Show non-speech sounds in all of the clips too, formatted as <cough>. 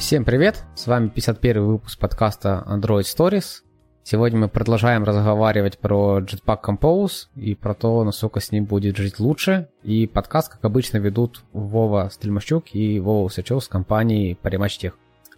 Всем привет! С вами 51 выпуск подкаста Android Stories. Сегодня мы продолжаем разговаривать про Jetpack Compose и про то, насколько с ним будет жить лучше. И подкаст, как обычно, ведут Вова Стрельмащук и Вова Усачев с компании Parimatch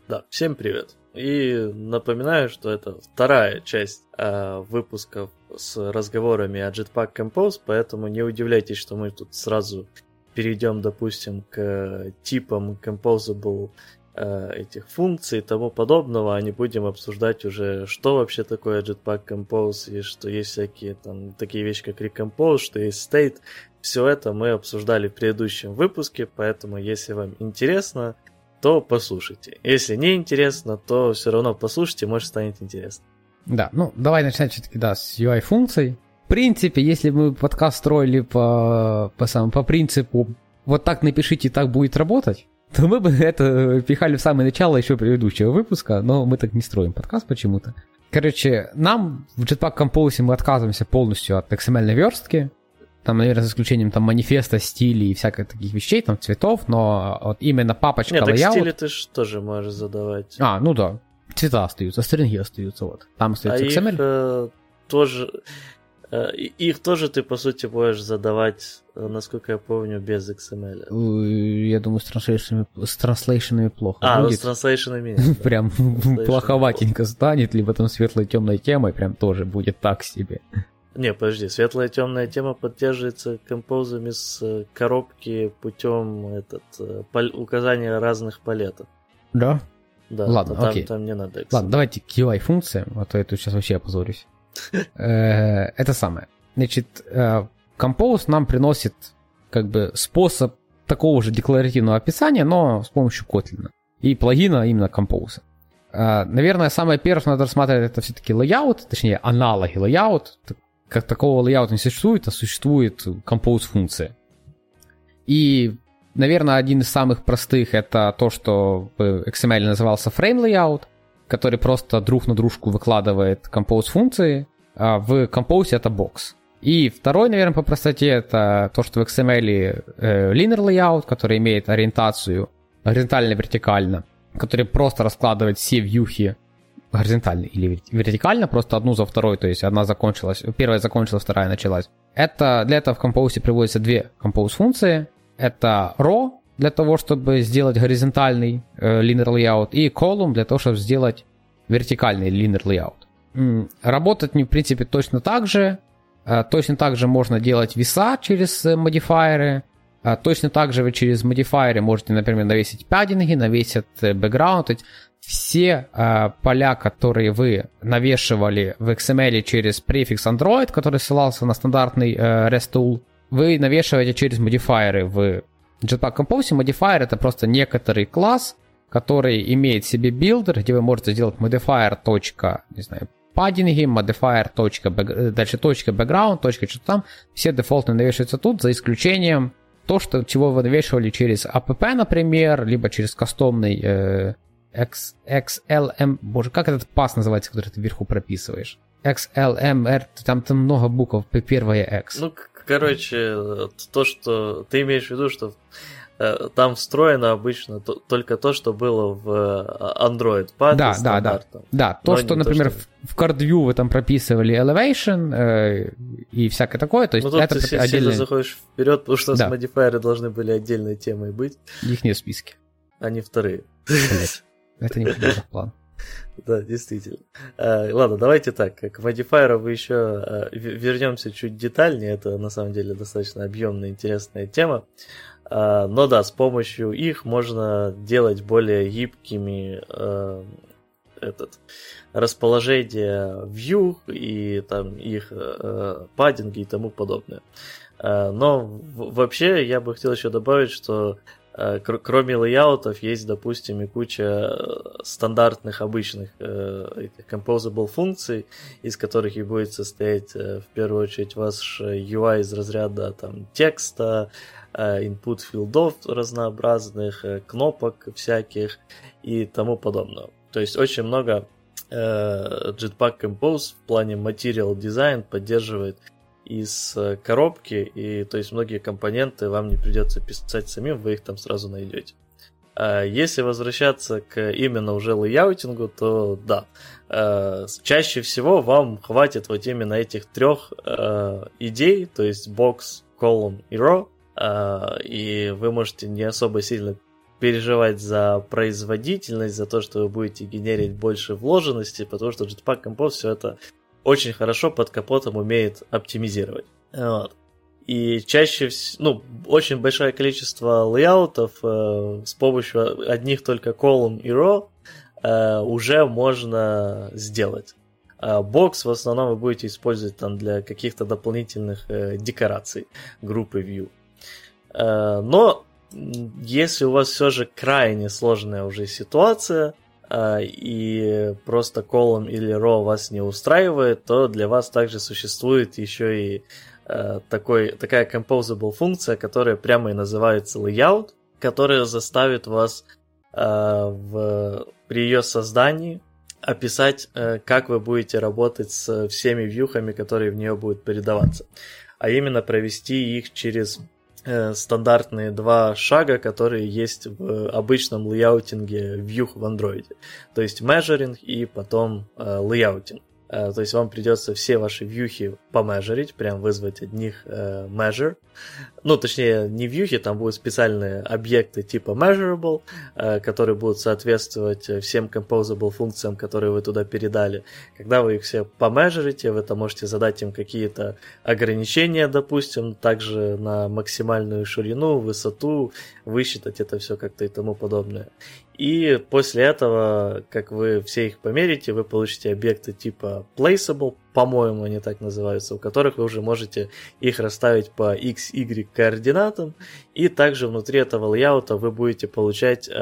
Да, всем привет! И напоминаю, что это вторая часть э, выпусков с разговорами о Jetpack Compose, поэтому не удивляйтесь, что мы тут сразу перейдем, допустим, к типам Composable этих функций и тому подобного, а не будем обсуждать уже, что вообще такое Jetpack Compose, и что есть всякие там такие вещи, как Recompose, что есть State. Все это мы обсуждали в предыдущем выпуске, поэтому если вам интересно, то послушайте. Если не интересно, то все равно послушайте, может станет интересно. Да, ну давай начнем все-таки, да, с UI-функций. В принципе, если бы подкаст строили по, по, самому, по принципу вот так напишите, так будет работать, то мы бы это пихали в самое начало еще предыдущего выпуска, но мы так не строим подкаст почему-то. Короче, нам в Jetpack Compose мы отказываемся полностью от XML верстки. Там, наверное, за исключением там манифеста, стилей и всяких таких вещей, там цветов, но вот именно папочка Нет, так layout... стили ты же тоже можешь задавать. А, ну да. Цвета остаются, стринги остаются, вот. Там остается а XML. Их, э, тоже... Э, их тоже ты, по сути, можешь задавать, э, насколько я помню, без XML. Я думаю, с транслейшенами, с транслейшенами плохо а, будет. ну, с транслейшенами. <laughs> Прям плоховатенько станет, либо там светлой темной темой прям тоже будет так себе. Не, подожди, светлая темная тема поддерживается композами с э, коробки путем этот, пол- указания разных палетов. Да? Да, Ладно, там, окей. там не надо XML. Ладно, давайте к UI-функциям, а то я тут сейчас вообще опозорюсь. Э, Это самое. Значит, э, Compose нам приносит как бы способ такого же декларативного описания, но с помощью Kotlin. И плагина именно Compose. Э, Наверное, самое первое, что надо рассматривать, это все-таки layout, точнее, аналоги layout. Как такого layout не существует, а существует Compose функция. И, наверное, один из самых простых это то, что в XML назывался frame layout, который просто друг на дружку выкладывает Compose функции, а в Compose это бокс. И второй, наверное, по простоте, это то, что в XML э, linear layout, который имеет ориентацию горизонтально-вертикально, который просто раскладывает все вьюхи горизонтально или вертикально, просто одну за второй, то есть одна закончилась, первая закончилась, вторая началась. Это, для этого в Compose приводятся две Compose функции. Это row для того, чтобы сделать горизонтальный э, linear layout, и column для того, чтобы сделать вертикальный linear layout. Работать они, в принципе, точно так же. Э, Точно так же можно делать веса через э, модифайеры. Э, Точно так же вы через модифайеры можете, например, навесить паддинги, навесить бэкграунд. То есть все поля, которые вы навешивали в XML через префикс Android, который ссылался на стандартный REST tool, вы навешиваете через modifier ы в Jetpack Compose. Modifier это просто некоторый класс, который имеет себе builder, где вы можете сделать modifier. Не знаю, padding и, modifier. back- дальше точка background, точка что-то там. Все дефолтно навешиваются тут, за исключением то, что, чего вы навешивали через app, например, либо через кастомный э, X, XML, боже, как этот пас называется, который ты вверху прописываешь? XMLNS, там, там много букв, первое X. Ну, короче, то, что ты имеешь в виду, что э, там встроено обычно то- только то, что было в э, Android Pad Да, да, да. Да, то, что, не то, например, что- в CardView вы там прописывали elevation э, и всякое такое, то есть Ну это ты отдельно, сильно заходишь вперед, потому что Да. модифайеры должны были отдельной темой быть, их нет в списке. а не вторые. Блять, это не <laughs> план. Да, действительно. Э, ладно, давайте так. К модифайерам вы еще в- вернемся чуть детальнее. Это на самом деле достаточно объемная, интересная тема. Э, но да, с помощью их можно делать более гибкими этот расположение view и там их э, паддинги и тому подобное. Э, но в- вообще я бы хотел еще добавить, что кр- кроме лейаутов есть, допустим, и куча э, стандартных обычных э, composable функций, из которых и будет состоять э, в первую очередь ваш UI из разряда там текста, э, input field ов разнообразных, э, кнопок всяких и тому подобного. То есть очень много э, Jetpack Compose в плане Material Design поддерживает из э, коробки, и то есть многие компоненты вам не придется писать самим, вы их там сразу найдете. Если возвращаться к именно уже layouting у, то да, чаще всего вам хватит вот именно этих трех идей, то есть box, column и row, и вы можете не особо сильно переживать за производительность, за то, что вы будете генерить больше вложенности, потому что Jetpack Compose все это очень хорошо под капотом умеет оптимизировать. Вот. И чаще ну, очень большое количество лейаутов э, с помощью одних только column и row э, уже можно сделать. А бокс в основном вы будете использовать там для каких-то дополнительных э, декораций группы view. Э, но если у вас все же крайне сложная уже ситуация, и просто column или row вас не устраивает, то для вас также существует еще и Э, такой, такая composable функция, которая прямо и называется layout, которая заставит вас э, в, при ее создании описать, э, как вы будете работать с всеми вьюхами, которые в нее будут передаваться. А именно провести их через стандартные два шага, которые есть в обычном лейаутинге вьюх в Android. То есть measuring и потом э, layouting. Э, то есть вам придется все ваши вьюхи помежерить, прям вызвать от них э, measure. Ну, точнее, не вьюхи, там будут специальные объекты типа measurable, э, которые будут соответствовать всем composable функциям, которые вы туда передали. Когда вы их все помежерите, вы там можете задать им какие-то ограничения, допустим, также на максимальную ширину, высоту, высчитать это все как-то и тому подобное. И после этого, как вы все их померите, вы получите объекты типа placeable, по-моему, они так называются, у которых вы уже можете их расставить по x, y координатам. И также внутри этого layout а вы будете получать э,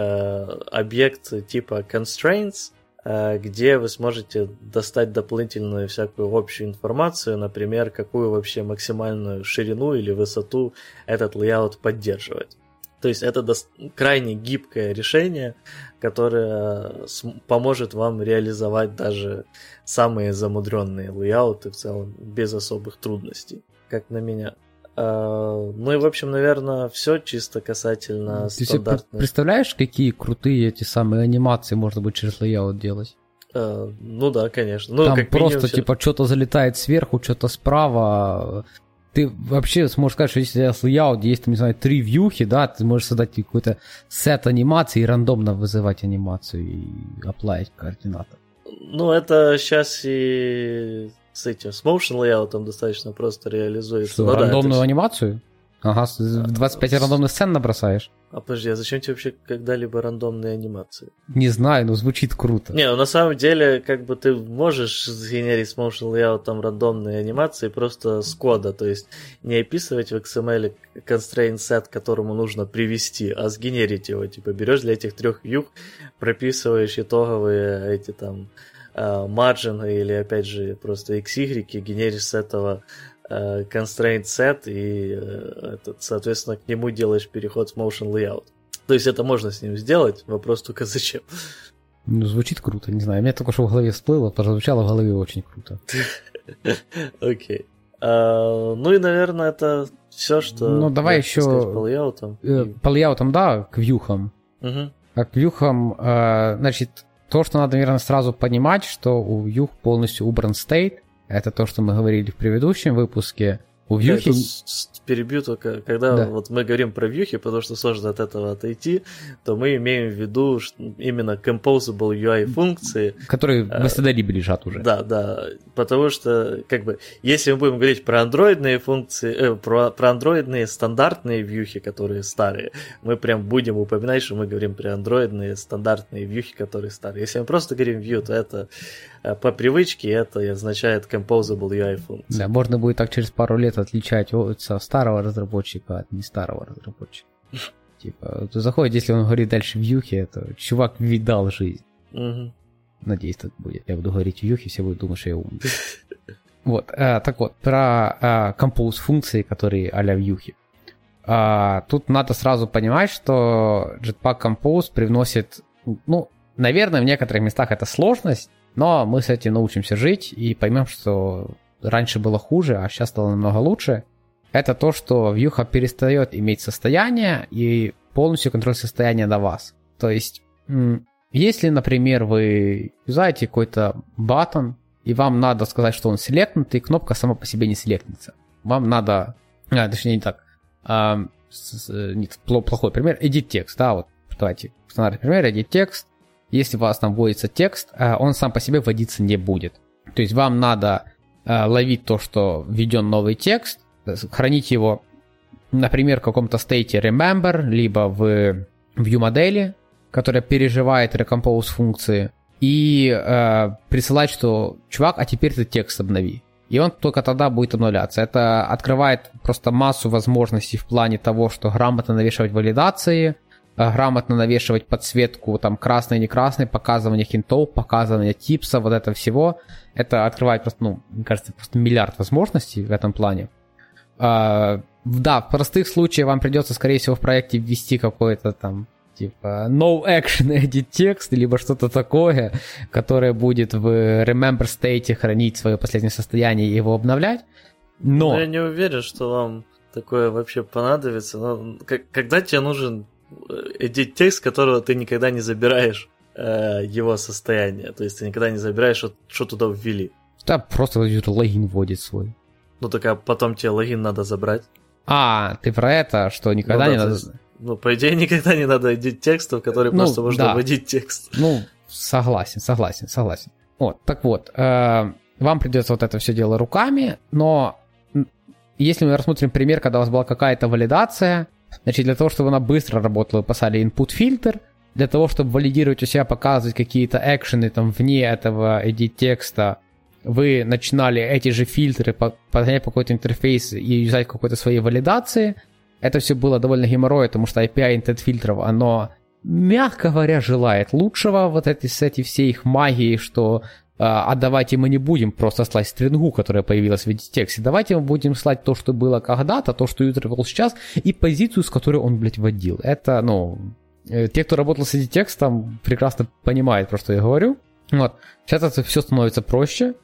объект типа constraints, э, где вы сможете достать дополнительную всякую общую информацию, например, какую вообще максимальную ширину или высоту этот layout поддерживает. То есть это до... крайне гибкое решение, которое поможет вам реализовать даже самые замудренные layout ы в целом без особых трудностей, как на меня. А, ну и, в общем, наверное, все чисто касательно Ты стандартных... представляешь, какие крутые эти самые анимации можно будет через layout делать? Uh, ну да, конечно. Ну, Там просто все... типа что-то залетает сверху, что-то справа, ты вообще сможешь сказать, что если у layout есть, там, не знаю, три вьюхи, да, ты можешь создать какой-то сет анимации и рандомно вызывать анимацию и оплавить координаты. Ну, это сейчас и с этим, с motion layout достаточно просто реализуется. Что, ну, рандомную да, это... анимацию? Ага, 25 рандомных сцен набросаешь. А подожди, а зачем тебе вообще когда-либо рандомные анимации? Не знаю, но звучит круто. Не, ну на самом деле, как бы ты можешь сгенерить с motion layout там рандомные анимации просто с кода, то есть не описывать в XML constraint set, к которому нужно привести, а сгенерить его. Типа берешь для этих трех view, прописываешь итоговые эти там а, или опять же просто XY, генеришь с этого constraint set, и э, этот, соответственно, к нему делаешь переход в motion layout. То есть это можно с ним сделать, вопрос только зачем. Ну, звучит круто, не знаю. Мне только что в голове всплыло, прозвучало в голове очень круто. <laughs> Окей. А, ну и, наверное, это все, что... Ну, давай еще... по лейаутам. Э, по лейаутам, да, к вьюхам. А к вьюхам, значит, то, что надо, наверное, сразу понимать, что у вьюх полностью убран стейт, это то, что мы говорили в предыдущем выпуске. У вьюхи... перебью только, когда да. вот мы говорим про вьюхи, потому что сложно от этого отойти, то мы имеем в виду именно composable UI функции. Которые в STD лежат уже. Да, да, потому что, как бы, если мы будем говорить про андроидные функции, э, про, про андроидные стандартные вьюхи, которые старые, мы прям будем упоминать, что мы говорим про андроидные стандартные вьюхи, которые старые. Если мы просто говорим view, то это э, по привычке это означает composable UI функции. Да, можно будет так через пару лет отличать старого разработчика от не старого разработчика. Типа, заходит, если он говорит дальше в юхе, это чувак видал жизнь. Надеюсь, так будет. Я буду говорить в юхе, все будут думать, что я умный. <laughs> Вот, э, так вот, про э, compose функции, которые а-ля вьюхи. Э, тут надо сразу понимать, что Jetpack Compose привносит, ну, наверное, в некоторых местах это сложность, но мы с этим научимся жить и поймем, что раньше было хуже, а сейчас стало намного лучше, это то, что вьюха перестает иметь состояние и полностью контроль состояния до вас. То есть, если, например, вы юзаете какой-то батон, и вам надо сказать, что он селектнут, и кнопка сама по себе не селектнется. Вам надо... А, точнее, не так. А, с, нет, плохой пример. Edit текст, да, вот давайте стандартный пример, edit текст. Если у вас там вводится текст, а, он сам по себе вводиться не будет. То есть вам надо ловить то, что введен новый текст, хранить его, например, в каком-то стейте remember, либо в view модели, которая переживает recompose функции, и э, присылать, что чувак, а теперь ты текст обнови. И он только тогда будет обновляться. Это открывает просто массу возможностей в плане того, что грамотно навешивать валидации, э, грамотно навешивать подсветку там красный, не красный, показывание хинтов, показывание типса, вот это всего. Это открывает просто, ну, мне кажется, просто миллиард возможностей в этом плане. Э, да, в простых случаях вам придется, скорее всего, в проекте ввести какой-то там типа no action <laughs> edit текст, либо что-то такое, которое будет в remember state хранить свое последнее состояние и его обновлять. Но... Я не уверен, что вам такое вообще понадобится. Но когда тебе нужен э, edit текст, которого ты никогда не забираешь э, его состояние, то есть ты никогда не забираешь, что, что туда ввели. Да, просто логин вводит свой. Ну так а потом тебе логин надо забрать. А, ты про это, что никогда ну, да, не надо... Есть, ну, по идее, <laughs> никогда не надо edit текстов, которые ну, просто можно да. вводить текст. Ну, согласен, согласен, согласен. Вот, так вот, э, вам придется вот это все дело руками, но если мы рассмотрим пример, когда у вас была какая-то валидация, значит, для того, чтобы она быстро работала, посадили input фильтр, для того, чтобы валидировать у себя, показывать какие-то экшены там вне этого edit текста, вы начинали эти же фильтры подгонять по какой-то интерфейс и юзать какой-то своей валидации – это все было довольно геморрой, потому что API Intent фильтров, оно, мягко говоря, желает лучшего вот эти, с этой всей их магии, что а давайте мы не будем просто слать стрингу, которая появилась в виде тексте. Давайте мы будем слать то, что было когда-то, то, что юзер ввел сейчас, и позицию, с которой он, блядь, вводил. Это, ну, э, те, кто работал с этим текстом, прекрасно понимают, про что я говорю. Вот. Сейчас это все становится проще.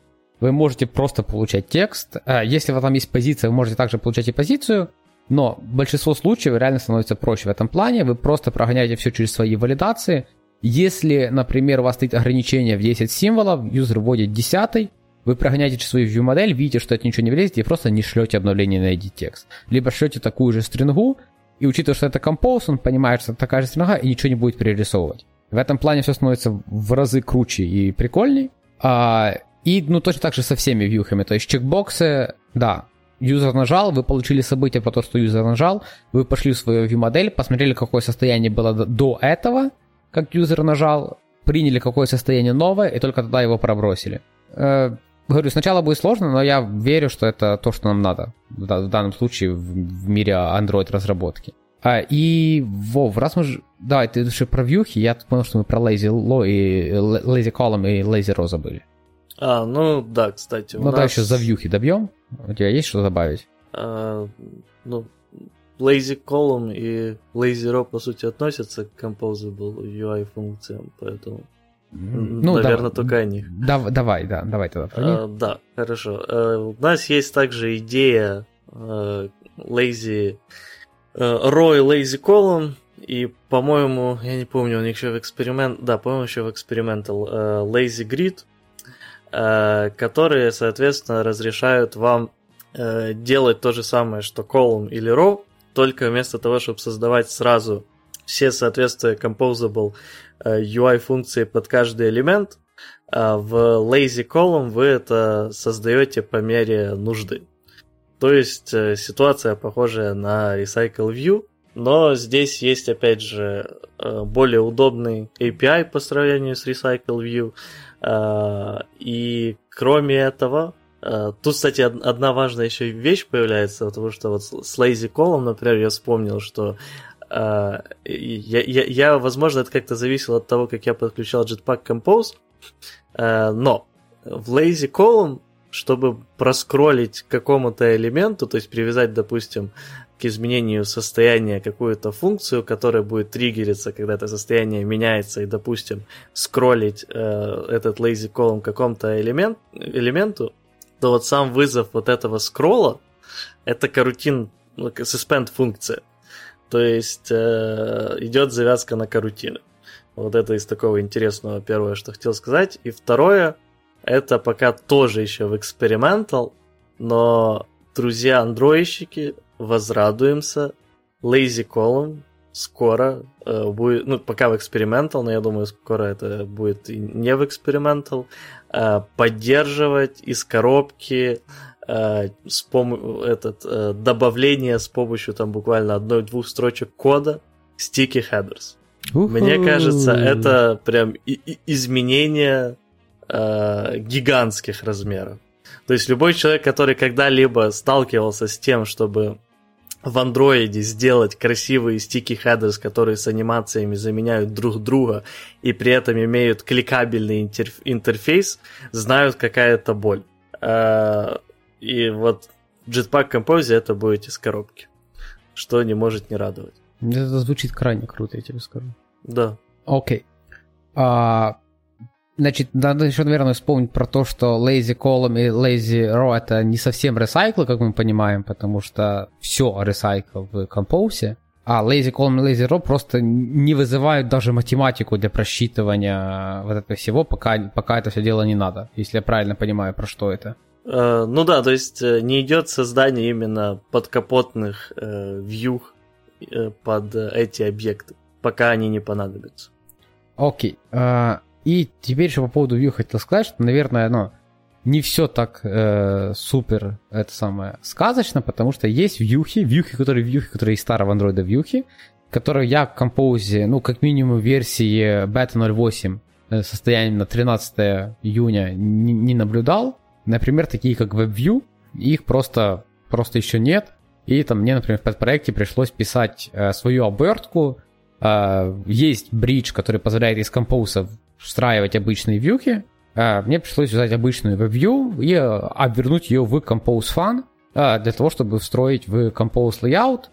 Вы можете просто получать текст. А если у вас там есть позиция, вы можете также получать и позицию. Но большинство случаев реально становится проще в этом плане. Вы просто прогоняете все через свои валидации. Если, например, у вас стоит ограничение в 10 символов, юзер вводит 10, вы прогоняете свою view-модель, видите, что это ничего не влезет, и просто не шлете обновление на edit текст. Либо шлете такую же стрингу, и учитывая, что это compose, он понимает, что это такая же стринга, и ничего не будет перерисовывать. В этом плане все становится в разы круче и прикольней. А, и ну, точно так же со всеми вьюхами. То есть чекбоксы, да, юзер нажал, вы получили событие про то, что юзер нажал, вы пошли в свою view-модель, посмотрели, какое состояние было до этого, как юзер нажал, приняли какое состояние новое, и только тогда его пробросили. Э, говорю, сначала будет сложно, но я верю, что это то, что нам надо в, данном случае в, мире Android разработки. А, и, Вов, раз мы же... Да, ты еще про вьюхи, я понял, что мы про Lazy Low и Lazy Column и Lazy Row забыли. А, ну да, кстати. Ну нас... дальше за вьюхи добьем. У тебя есть что добавить? А, ну, Lazy Column и Lazy Row, по сути, относятся к Composable UI функциям, поэтому, ну, наверное, да, только они. Да, давай, да, давай тогда них. А, да, хорошо. А, у нас есть также идея а, Lazy Row и Lazy Column, и, по-моему, я не помню, у них еще в эксперимент, да, по-моему, еще в Experimental Lazy Grid, Э, которые, соответственно, разрешают вам э, делать то же самое, что column или row, только вместо того, чтобы создавать сразу все соответствия composable э, UI функции под каждый элемент, в lazy column вы это создаете по мере нужды. То есть ситуация похожая на Recycle View, но здесь есть, опять же, более удобный API по сравнению с Recycle View, Э, и кроме этого, э, Тут, кстати, одна важная еще вещь появляется, потому что вот с Lazy Column, например, я вспомнил, что uh, я, я, я, возможно, это как-то зависело от того, как я подключал Jetpack Compose, uh, но в Lazy Column, чтобы проскролить какому-то элементу, то есть привязать, допустим, к изменению состояния какую-то функцию, которая будет триггериться, когда это состояние меняется, и, допустим, скроллить э, этот lazy column какому-то элемент, элементу, то вот сам вызов вот этого скролла это карутин, ну, suspend функция. То есть э, идет завязка на карутины. Вот это из такого интересного первое, что хотел сказать. И второе, это пока тоже еще в экспериментал, но друзья андроидщики, возрадуемся. Lazy Column скоро э, будет, ну, пока в экспериментал, но я думаю, скоро это будет и не в экспериментал, поддерживать из коробки э, с пом- этот, э, добавление с помощью там буквально одной-двух строчек кода sticky headers. У-ху. Мне кажется, это прям и- и изменение э, гигантских размеров. То есть любой человек, который когда-либо сталкивался с тем, чтобы в андроиде сделать красивые стики headers, которые с анимациями заменяют друг друга и при этом имеют кликабельный интерф- интерфейс, знают, какая это боль. Э, и вот в Jetpack Compose это будет из коробки, что не может не радовать. Это звучит крайне круто, я тебе скажу. Да. Окей. А, значит, надо еще, наверное, вспомнить про то, что Lazy Column и Lazy Row это не совсем ресайклы, как мы понимаем, потому что все ресайкл в Compose, а Lazy Column и Lazy Row просто не вызывают даже математику для просчитывания вот этого всего, пока, пока это все дело не надо, если я правильно понимаю, про что это. Uh, ну да, то есть э, не идет создание именно подкапотных э, вьюх э, под эти объекты, пока они не понадобятся. Окей. Okay. И теперь еще по поводу Vue хотел сказать, что, наверное, ну, не все так э, супер это самое сказочно, потому что есть вьюхи, вьюхи, которые вьюхи, которые из старого андроида вьюхи, которые я в композе, ну, как минимум версии Beta 08 э, состоянием на 13 июня не, не наблюдал. Например, такие как WebView, их просто, просто еще нет. И там мне, например, в подпроекте пришлось писать э, свою обертку. Э, есть бридж, который позволяет из композа встраивать обычные вьюхи. Э, мне пришлось взять обычную WebView и э, обвернуть ее в Compose Fun э, для того, чтобы встроить в Compose Layout.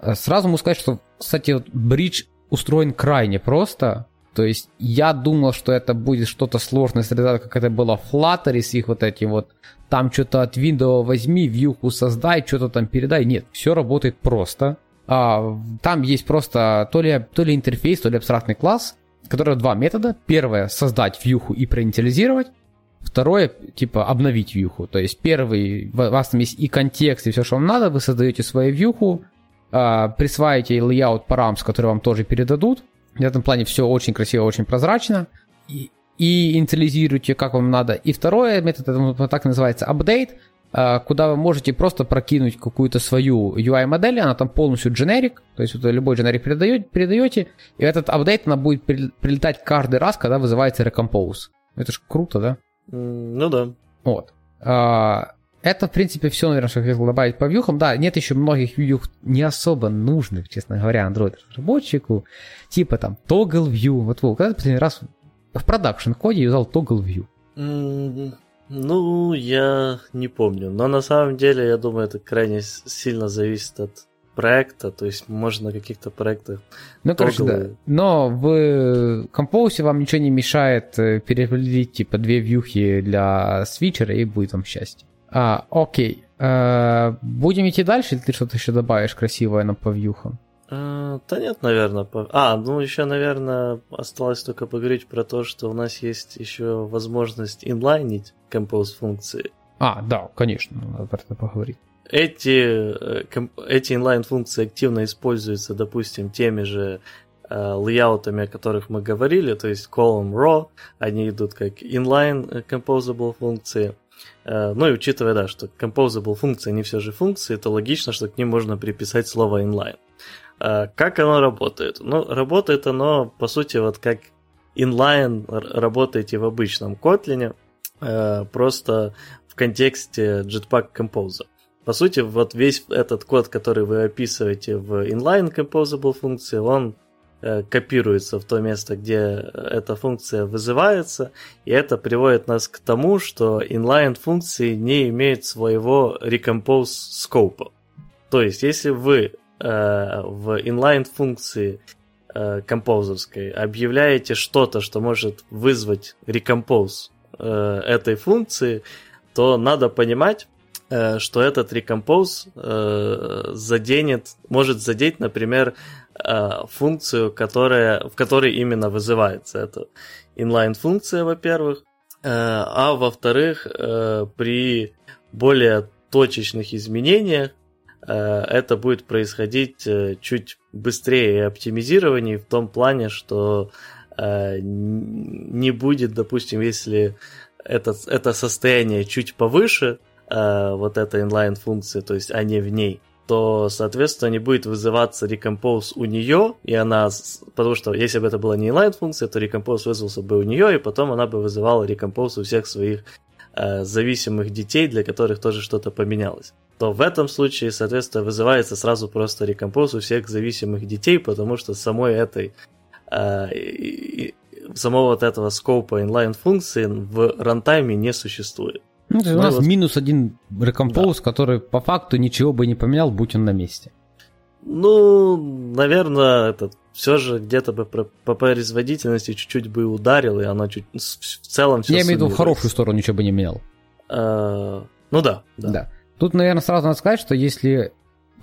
Э, сразу могу сказать, что, кстати, вот бридж устроен крайне просто. То есть я думал, что это будет что-то сложное среда, как это было в Flutter с их вот этим вот, там что-то от Windows возьми, вьюху создай, что-то там передай. Нет, все работает просто. А, там есть просто то ли, то ли интерфейс, то ли абстрактный класс, который два метода. Первое, создать вьюху и проинициализировать. Второе, типа, обновить вьюху. То есть первый, у вас там есть и контекст, и все, что вам надо, вы создаете свою вьюху, а, присваиваете layout params, которые вам тоже передадут, в этом плане все очень красиво, очень прозрачно. И, и инициализируйте, как вам надо. И второй метод, это так называется update, куда вы можете просто прокинуть какую-то свою UI-модель, она там полностью generic, то есть вот любой generic передаете, передаете, и этот апдейт, она будет прилетать каждый раз, когда вызывается recompose. Это ж круто, да? Ну да. Вот. Это, в принципе, все, наверное, что я хотел добавить по вьюхам. Да, нет еще многих вьюх не особо нужных, честно говоря, Android-разработчику. Типа там Toggle View. Вот, Вов, когда ты последний раз в продакшн коде юзал Toggle View? Ну, я не помню. Но на самом деле, я думаю, это крайне сильно зависит от проекта, то есть можно на каких-то проектах. Ну, короче, да. Но в Compose вам ничего не мешает переопределить типа две вьюхи для свитчера, и будет вам счастье. А, окей. А, будем идти дальше, или ты что-то еще добавишь красивое на по вьюхам? А, да нет, наверное. По... А, ну еще, наверное, осталось только поговорить про то, что у нас есть еще возможность инлайнить compose функции. А, да, конечно, надо про это поговорить. Эти, эти inline-функции активно используются, допустим, теми же э, лейаутами, о которых мы говорили, то есть column raw, они идут как inline composable функции. Ну и учитывая, да, что composable функции, они все же функции, то логично, что к ним можно приписать слово inline. Как оно работает? Ну, работает оно, по сути, вот как inline работаете в обычном Kotlin, просто в контексте Jetpack Compose. По сути, вот весь этот код, который вы описываете в inline composable функции, он копируется в то место, где эта функция вызывается, и это приводит нас к тому, что inline функции не имеют своего recompose скопа. То есть, если вы э, в inline функции э, композерской объявляете что-то, что может вызвать recompose э, этой функции, то надо понимать, э, что этот recompose э, заденет, может задеть, например, э, функцию, которая, в которой именно вызывается эта inline-функция, во-первых, э, а во-вторых, э, при более точечных изменениях э, это будет происходить чуть быстрее и оптимизированнее в том плане, что не будет, допустим, если это, это состояние чуть повыше, э, вот этой inline-функции, то есть, а в ней, то, соответственно, не будет вызываться recompose у нее, и она, потому что если бы это была не inline-функция, то recompose вызвался бы у нее, и потом она бы вызывала recompose у всех своих э, зависимых детей, для которых тоже что-то поменялось. То в этом случае, соответственно, вызывается сразу просто recompose у всех зависимых детей, потому что самой этой э, самого вот этого скопа inline функции в рантайме не существует. Ну, то есть у нас вот... минус один recompose, да. который по факту ничего бы не поменял, будь он на месте. Ну, наверное, это все же где-то бы по, производительности чуть-чуть бы ударил, и оно чуть в целом все Я имею в виду в хорошую сторону ничего бы не менял. А, ну да, да. да. Тут, наверное, сразу надо сказать, что если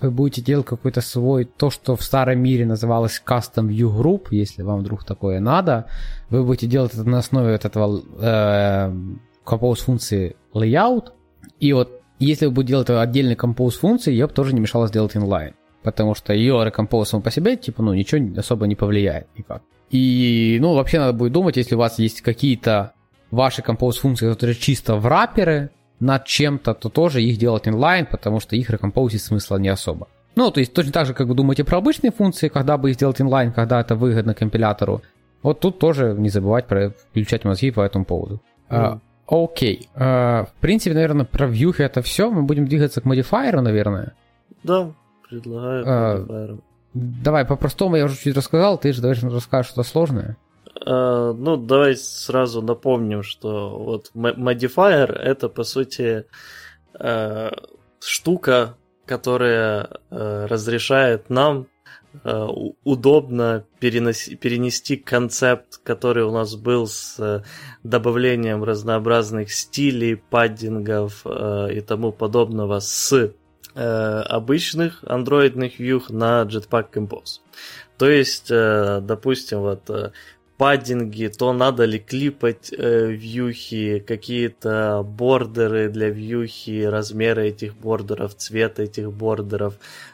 вы будете делать какой-то свой, то, что в старом мире называлось Custom View Group, если вам вдруг такое надо, вы будете делать это на основе вот этого э, compose функции layout, и вот если вы будете делать отдельный compose функции, ее бы тоже не мешало сделать inline, потому что ее recompose сам по себе, типа, ну, ничего особо не повлияет никак. И, ну, вообще надо будет думать, если у вас есть какие-то ваши compose функции, которые чисто в раперы, над чем-то, то тоже их делать инлайн, потому что их рекомпозить смысла не особо. Ну, то есть точно так же, как вы думаете про обычные функции, когда бы их сделать инлайн, когда это выгодно компилятору. Вот тут тоже не забывать про включать мозги по этому поводу. Mm. Окей. Uh, uh, в принципе, наверное, про вьюхи это все. Мы будем двигаться к модифайеру, наверное. Да, предлагаю uh, Давай по-простому, я уже чуть рассказал, ты же давай расскажешь что-то сложное. Uh, ну, давай сразу напомним, что вот modifier это по сути uh, штука, которая uh, разрешает нам удобно перенести концепт, который у нас был с добавлением разнообразных стилей, паддингов и тому подобного с обычных андроидных вьюх на Jetpack Compose. То есть, допустим, вот паддинги, то надо ли клипать э, вьюхи, какие-то бордеры для вьюхи, размеры этих бордеров, цвет этих бордеров,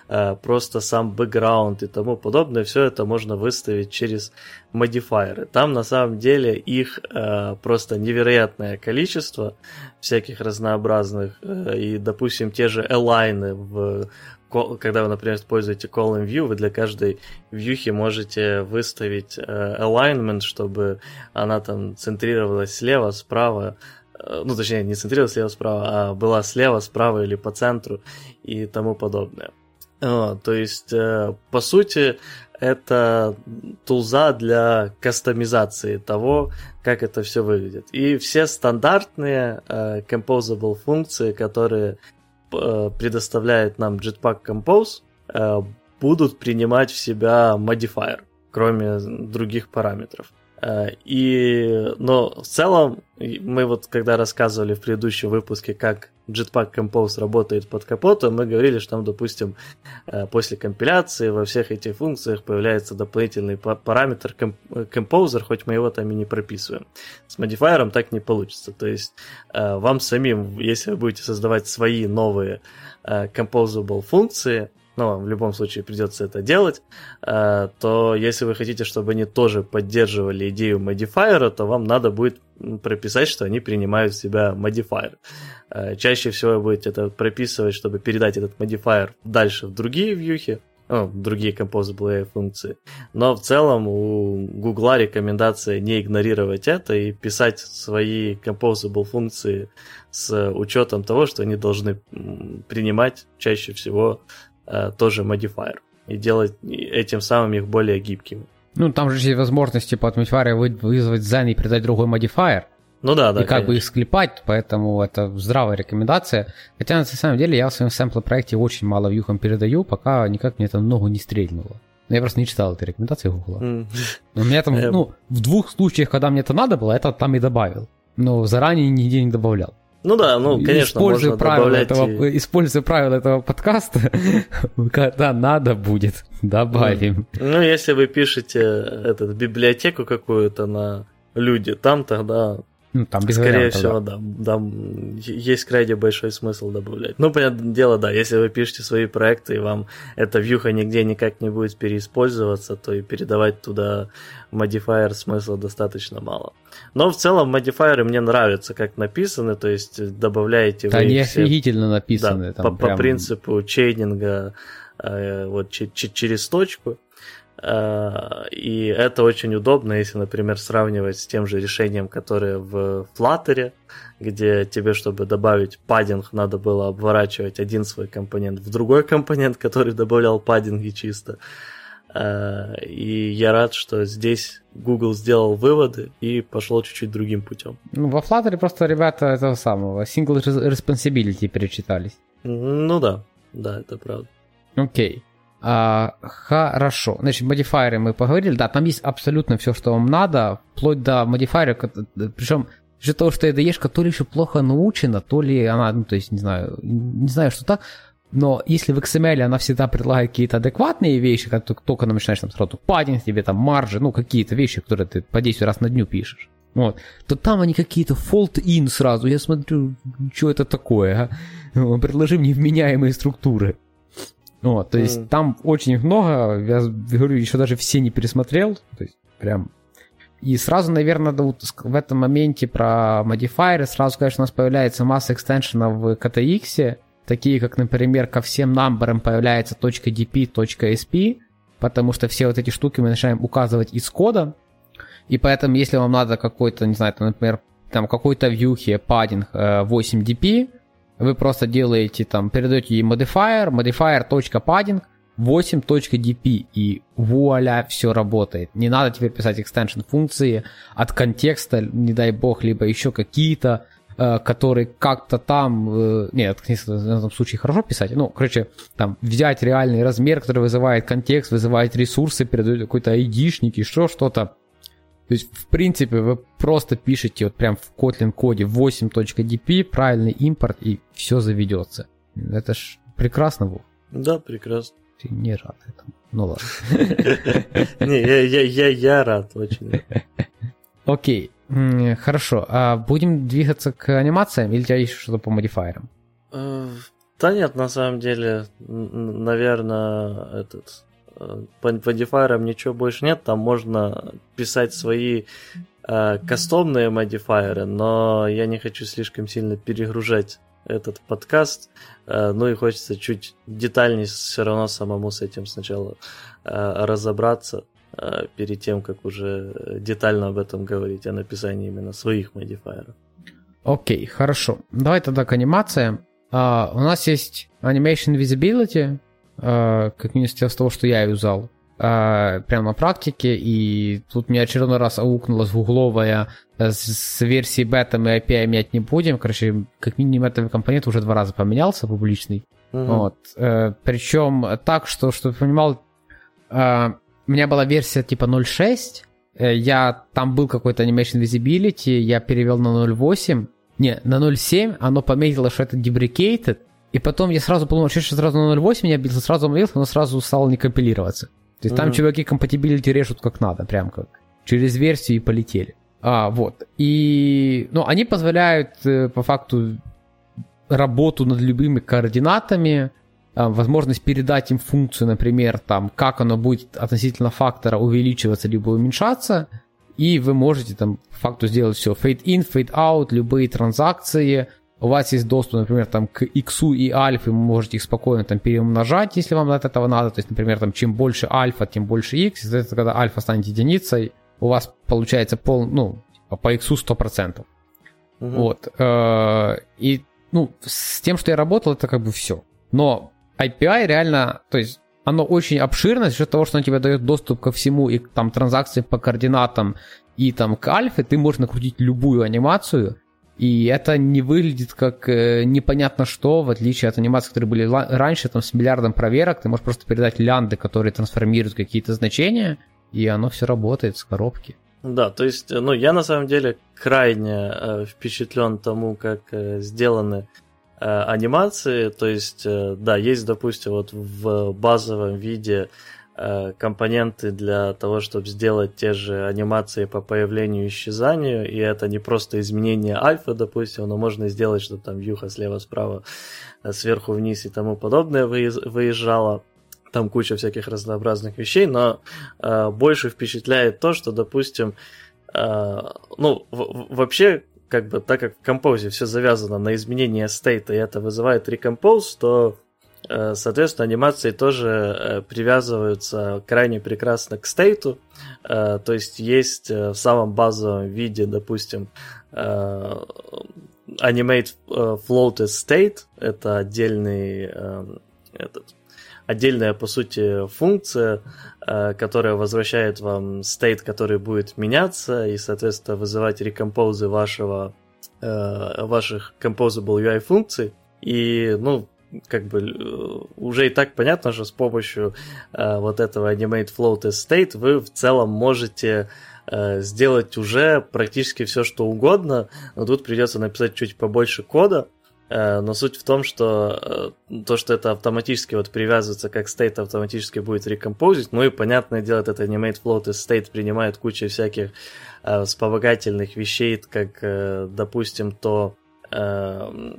э, просто сам бэкграунд и тому подобное. Все это можно выставить через модифайеры. Там на самом деле их э, просто невероятное количество всяких разнообразных. Э, и, допустим, те же элайны в когда вы, например, используете Column View, вы для каждой вьюхи можете выставить э, alignment, чтобы она там центрировалась слева, справа, э, ну, точнее, не центрировалась слева, справа, а была слева, справа или по центру и тому подобное. О, то есть, э, по сути, это тулза для кастомизации того, как это все выглядит. И все стандартные э, composable функции, которые Э, предоставляет нам Jetpack Compose, э, будут принимать в себя modifier, кроме других параметров. Э, и, но в целом, мы вот когда рассказывали в предыдущем выпуске, как Jetpack Compose работает под капотом, мы говорили, что там, допустим, э, после компиляции во всех этих функциях появляется дополнительный параметр Composer, хоть мы его там и не прописываем. С модифайером так не получится. То есть э, вам самим, если вы будете создавать свои новые composable функции, но вам в любом случае придется это делать, э, то если вы хотите, чтобы они тоже поддерживали идею модифайера, то вам надо будет прописать, что они принимают в себя модифайер. Э, чаще всего вы будете это прописывать, чтобы передать этот модифайер дальше в другие вьюхи, ну, другие composable функции. Но в целом у Гугла рекомендация не игнорировать это и писать свои composable функции с учетом того, что они должны принимать чаще всего тоже modifier и делать этим самым их более гибкими. Ну, там же есть возможность, типа, от модифайера вызвать zen и придать другой модифайер. Ну да, да. И как конечно. бы их склепать, поэтому это здравая рекомендация. Хотя на самом деле я в своем сэмпле проекте очень мало вьюхам передаю, пока никак мне это ногу не стрельнуло. Но я просто не читал этой рекомендации Гугла. Mm. Но у меня там, ну, в двух случаях, когда мне это надо было, это там и добавил. Но заранее нигде не добавлял. Ну да, ну, конечно, используя можно правила добавлять... этого, Используя правила этого подкаста, <laughs> когда надо будет, добавим. Ну, если вы пишете этот, библиотеку какую-то на люди, там тогда, Ну, там без скорее вариантов, всего, да. да, там есть крайне большой смысл добавлять. Ну, понятное дело, да, если вы пишете свои проекты, и вам эта вьюха нигде никак не будет переиспользоваться, то и передавать туда модифайер смысла достаточно мало. Но в целом модифайеры мне нравятся, как написаны, то есть добавляете Да, вы они все офигительно написаны. да, там по, по прям- принципу чейнинга э, вот, че- че- через точку. Э, и это очень удобно, если, например, сравнивать с тем же решением, которое в Flutter, где тебе, чтобы добавить паддинг, надо было обворачивать один свой компонент в другой компонент, который добавлял паддинги чисто. Э, И я рад, что здесь Google сделал выводы и пошел чуть-чуть другим путем. Ну, во Flutter просто ребята этого самого, single res- responsibility перечитались. Ну да, да, это правда. Окей. А, хорошо. Значит, модифайеры мы поговорили. Да, там есть абсолютно все, что вам надо, вплоть до модифайера, причем из-за того, что EDE то ли еще плохо научена, то ли она, ну, то есть, не знаю, не знаю, что так, но если в XML она всегда предлагает какие-то адекватные вещи, как только, только начинаешь там сразу паддинг, тебе там маржи, ну, какие-то вещи, которые ты по 10 раз на дню пишешь, вот, то там они какие-то fault-in сразу. Я смотрю, что это такое, а? Предложи мне вменяемые структуры. Вот, то есть Мгм. там очень их много, я говорю, еще даже все не пересмотрел, то есть прям... И сразу, наверное, вот в этом моменте про модифайеры, сразу, конечно, у нас появляется масса экстеншенов в KTX, такие как, например, ко всем numberам появляется .dp, .sp, потому что все вот эти штуки мы начинаем указывать из кода, и поэтому, если вам надо какой-то, не знаю, там, например, там какой-то вьюхе паддинг э, 8dp, вы просто делаете там, передаете ей modifier, modifier.padding 8.dp, и вуаля, все работает. Не надо теперь писать extension функции от контекста, не дай бог, либо еще какие-то, э, которые как-то там, э, нет, в этом случае хорошо писать, ну, короче, там, взять реальный размер, который вызывает контекст, вызывает ресурсы, передает какой-то айдишник, еще что-то, то есть, в принципе, вы просто пишете вот прям в Kotlin коде 8.dp, правильный импорт, и все заведется. Это ж прекрасно, Вов. Да, прекрасно. Ты не рад этому. Ну ладно. <laughs> Не, я, рад, очень. Окей, хорошо. А будем двигаться к анимациям или у тебя есть что-то по модифайерам? Э, Да нет, на самом деле, наверное, этот э, по, дефайрам ничего больше нет. Там можно писать свои э, кастомные модифайеры, но я не хочу слишком сильно перегружать этот подкаст. Э, ну и хочется чуть детальнее все равно самому с этим сначала э, разобраться э, перед тем, как уже детально об этом говорить, о написании именно своих модифайеров. Окей, хорошо. Давай тогда к анимациям. А, у нас есть Animation Visibility, как минимум с того, что я юзал, а, прямо на практике, и тут мне очередной раз аукнулась гугловая э, с, версией бета мы API менять не будем. Короче, как минимум этот компонент уже два раза поменялся, публичный. Мгм. Вот. Э, причем так, что, чтобы понимал, э, у меня была версия типа 0.6, э, я, там был какой-то Animation Visibility, я перевел на 0.8, не, на 0.7, оно пометило, что это deprecated, и потом я сразу подумал, что сейчас сразу на 0.8 я бился, сразу обновился, но сразу стало не компилироваться. То есть там Мгм. чуваки compatibility режут как надо, прям как через версию и полетели. А, вот. И, ну, они позволяют э, по факту работу над любыми координатами, а, возможность передать им функцию, например, там, как оно будет относительно фактора увеличиваться либо уменьшаться, и вы можете там по факту сделать все, fade in, fade out, любые транзакции, у вас есть доступ, например, там, к x и альфе, вы можете их спокойно там переумножать, если вам от этого надо, то есть, например, там, чем больше альфа, тем больше x, соответственно, когда альфа станет единицей, у вас получается пол, ну, по x 100%. Мгм. Вот. э, И, ну, с тем, что я работал, это как бы все. Но IPI реально, то есть оно очень обширно за счет того, что оно тебе дает доступ ко всему, и там транзакции по координатам, и там к альфе, ты можешь накрутить любую анимацию, и это не выглядит как э, непонятно что, в отличие от анимаций, которые были раньше, там с миллиардом проверок, ты можешь просто передать лянды, которые трансформируют какие-то значения, и оно все работает с коробки. Да, то есть, ну, я на самом деле крайне э, впечатлен тому, как э, сделаны э, анимации. То есть, э, да, есть, допустим, вот в базовом виде э, компоненты для того, чтобы сделать те же анимации по появлению и исчезанию, и это не просто изменение альфа, допустим, но можно сделать, чтобы там вьюха слева-справа, э, сверху вниз и тому подобное выезжало. Там куча всяких разнообразных вещей, но э, больше впечатляет то, что, допустим, э, ну, в- вообще, как бы, так как в композе все завязано на изменение стейта, и это вызывает рекомпоз, то, э, соответственно, анимации тоже э, привязываются крайне прекрасно к стейту, э, то есть есть э, в самом базовом виде, допустим, э, animate э, floated state, это отдельный э, этот отдельная, по сути, функция, э, которая возвращает вам стейт, который будет меняться, и, соответственно, вызывать рекомпозы вашего, э, ваших composable UI функций. И, ну, как бы э, уже и так понятно, что с помощью вот этого animate float state вы в целом можете сделать уже практически все, что угодно, но тут придется написать чуть побольше кода, Э, но суть в том, что э, то, что это автоматически вот привязывается как стейт, автоматически будет рекомпозить. Ну и понятное дело, этот animate float из state принимает кучу всяких э, вспомогательных вещей, как, э, допустим, то э,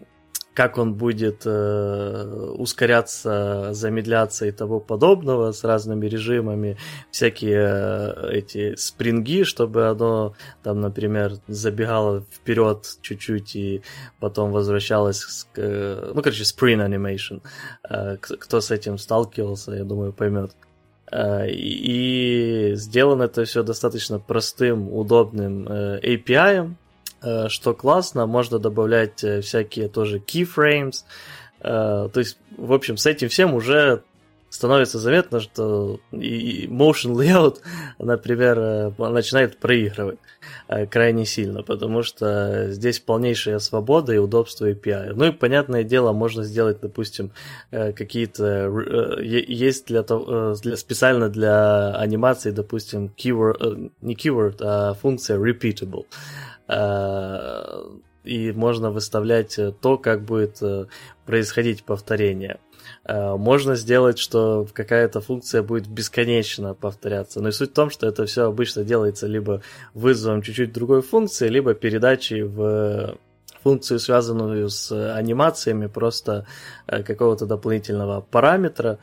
как он будет э, ускоряться, замедляться и того подобного с разными режимами, всякие э, эти спринги, чтобы оно там, например, забегало вперед чуть-чуть и потом возвращалось к, э, ну, короче, spring animation. Э, кто с этим сталкивался, я думаю, поймет. Э, и сделано это все достаточно простым, удобным э, API, что классно, можно добавлять э, всякие тоже keyframes, э, то есть, в общем, с этим всем уже становится заметно, что и motion layout, <laughs> например, начинает проигрывать крайне сильно, потому что здесь полнейшая свобода и удобство API. Ну и, понятное дело, можно сделать, допустим, какие-то... Есть для, для специально для анимации, допустим, keyword, не keyword, а функция repeatable. Э, и можно выставлять то, как будет э, происходить повторение. Э, можно сделать, что какая-то функция будет бесконечно повторяться. Но и суть в том, что это все обычно делается либо вызовом чуть-чуть другой функции, либо передачей в функцию, связанную с анимациями, просто какого-то дополнительного параметра.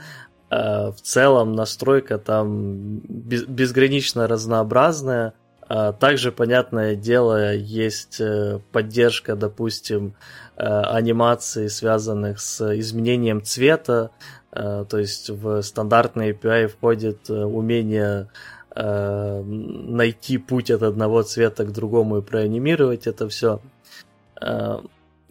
В целом настройка там безгранично разнообразная, также, понятное дело, есть э, поддержка, допустим, э, анимаций, связанных с изменением цвета. Э, то есть в стандартный API входит умение найти путь от одного цвета к другому и проанимировать это все. В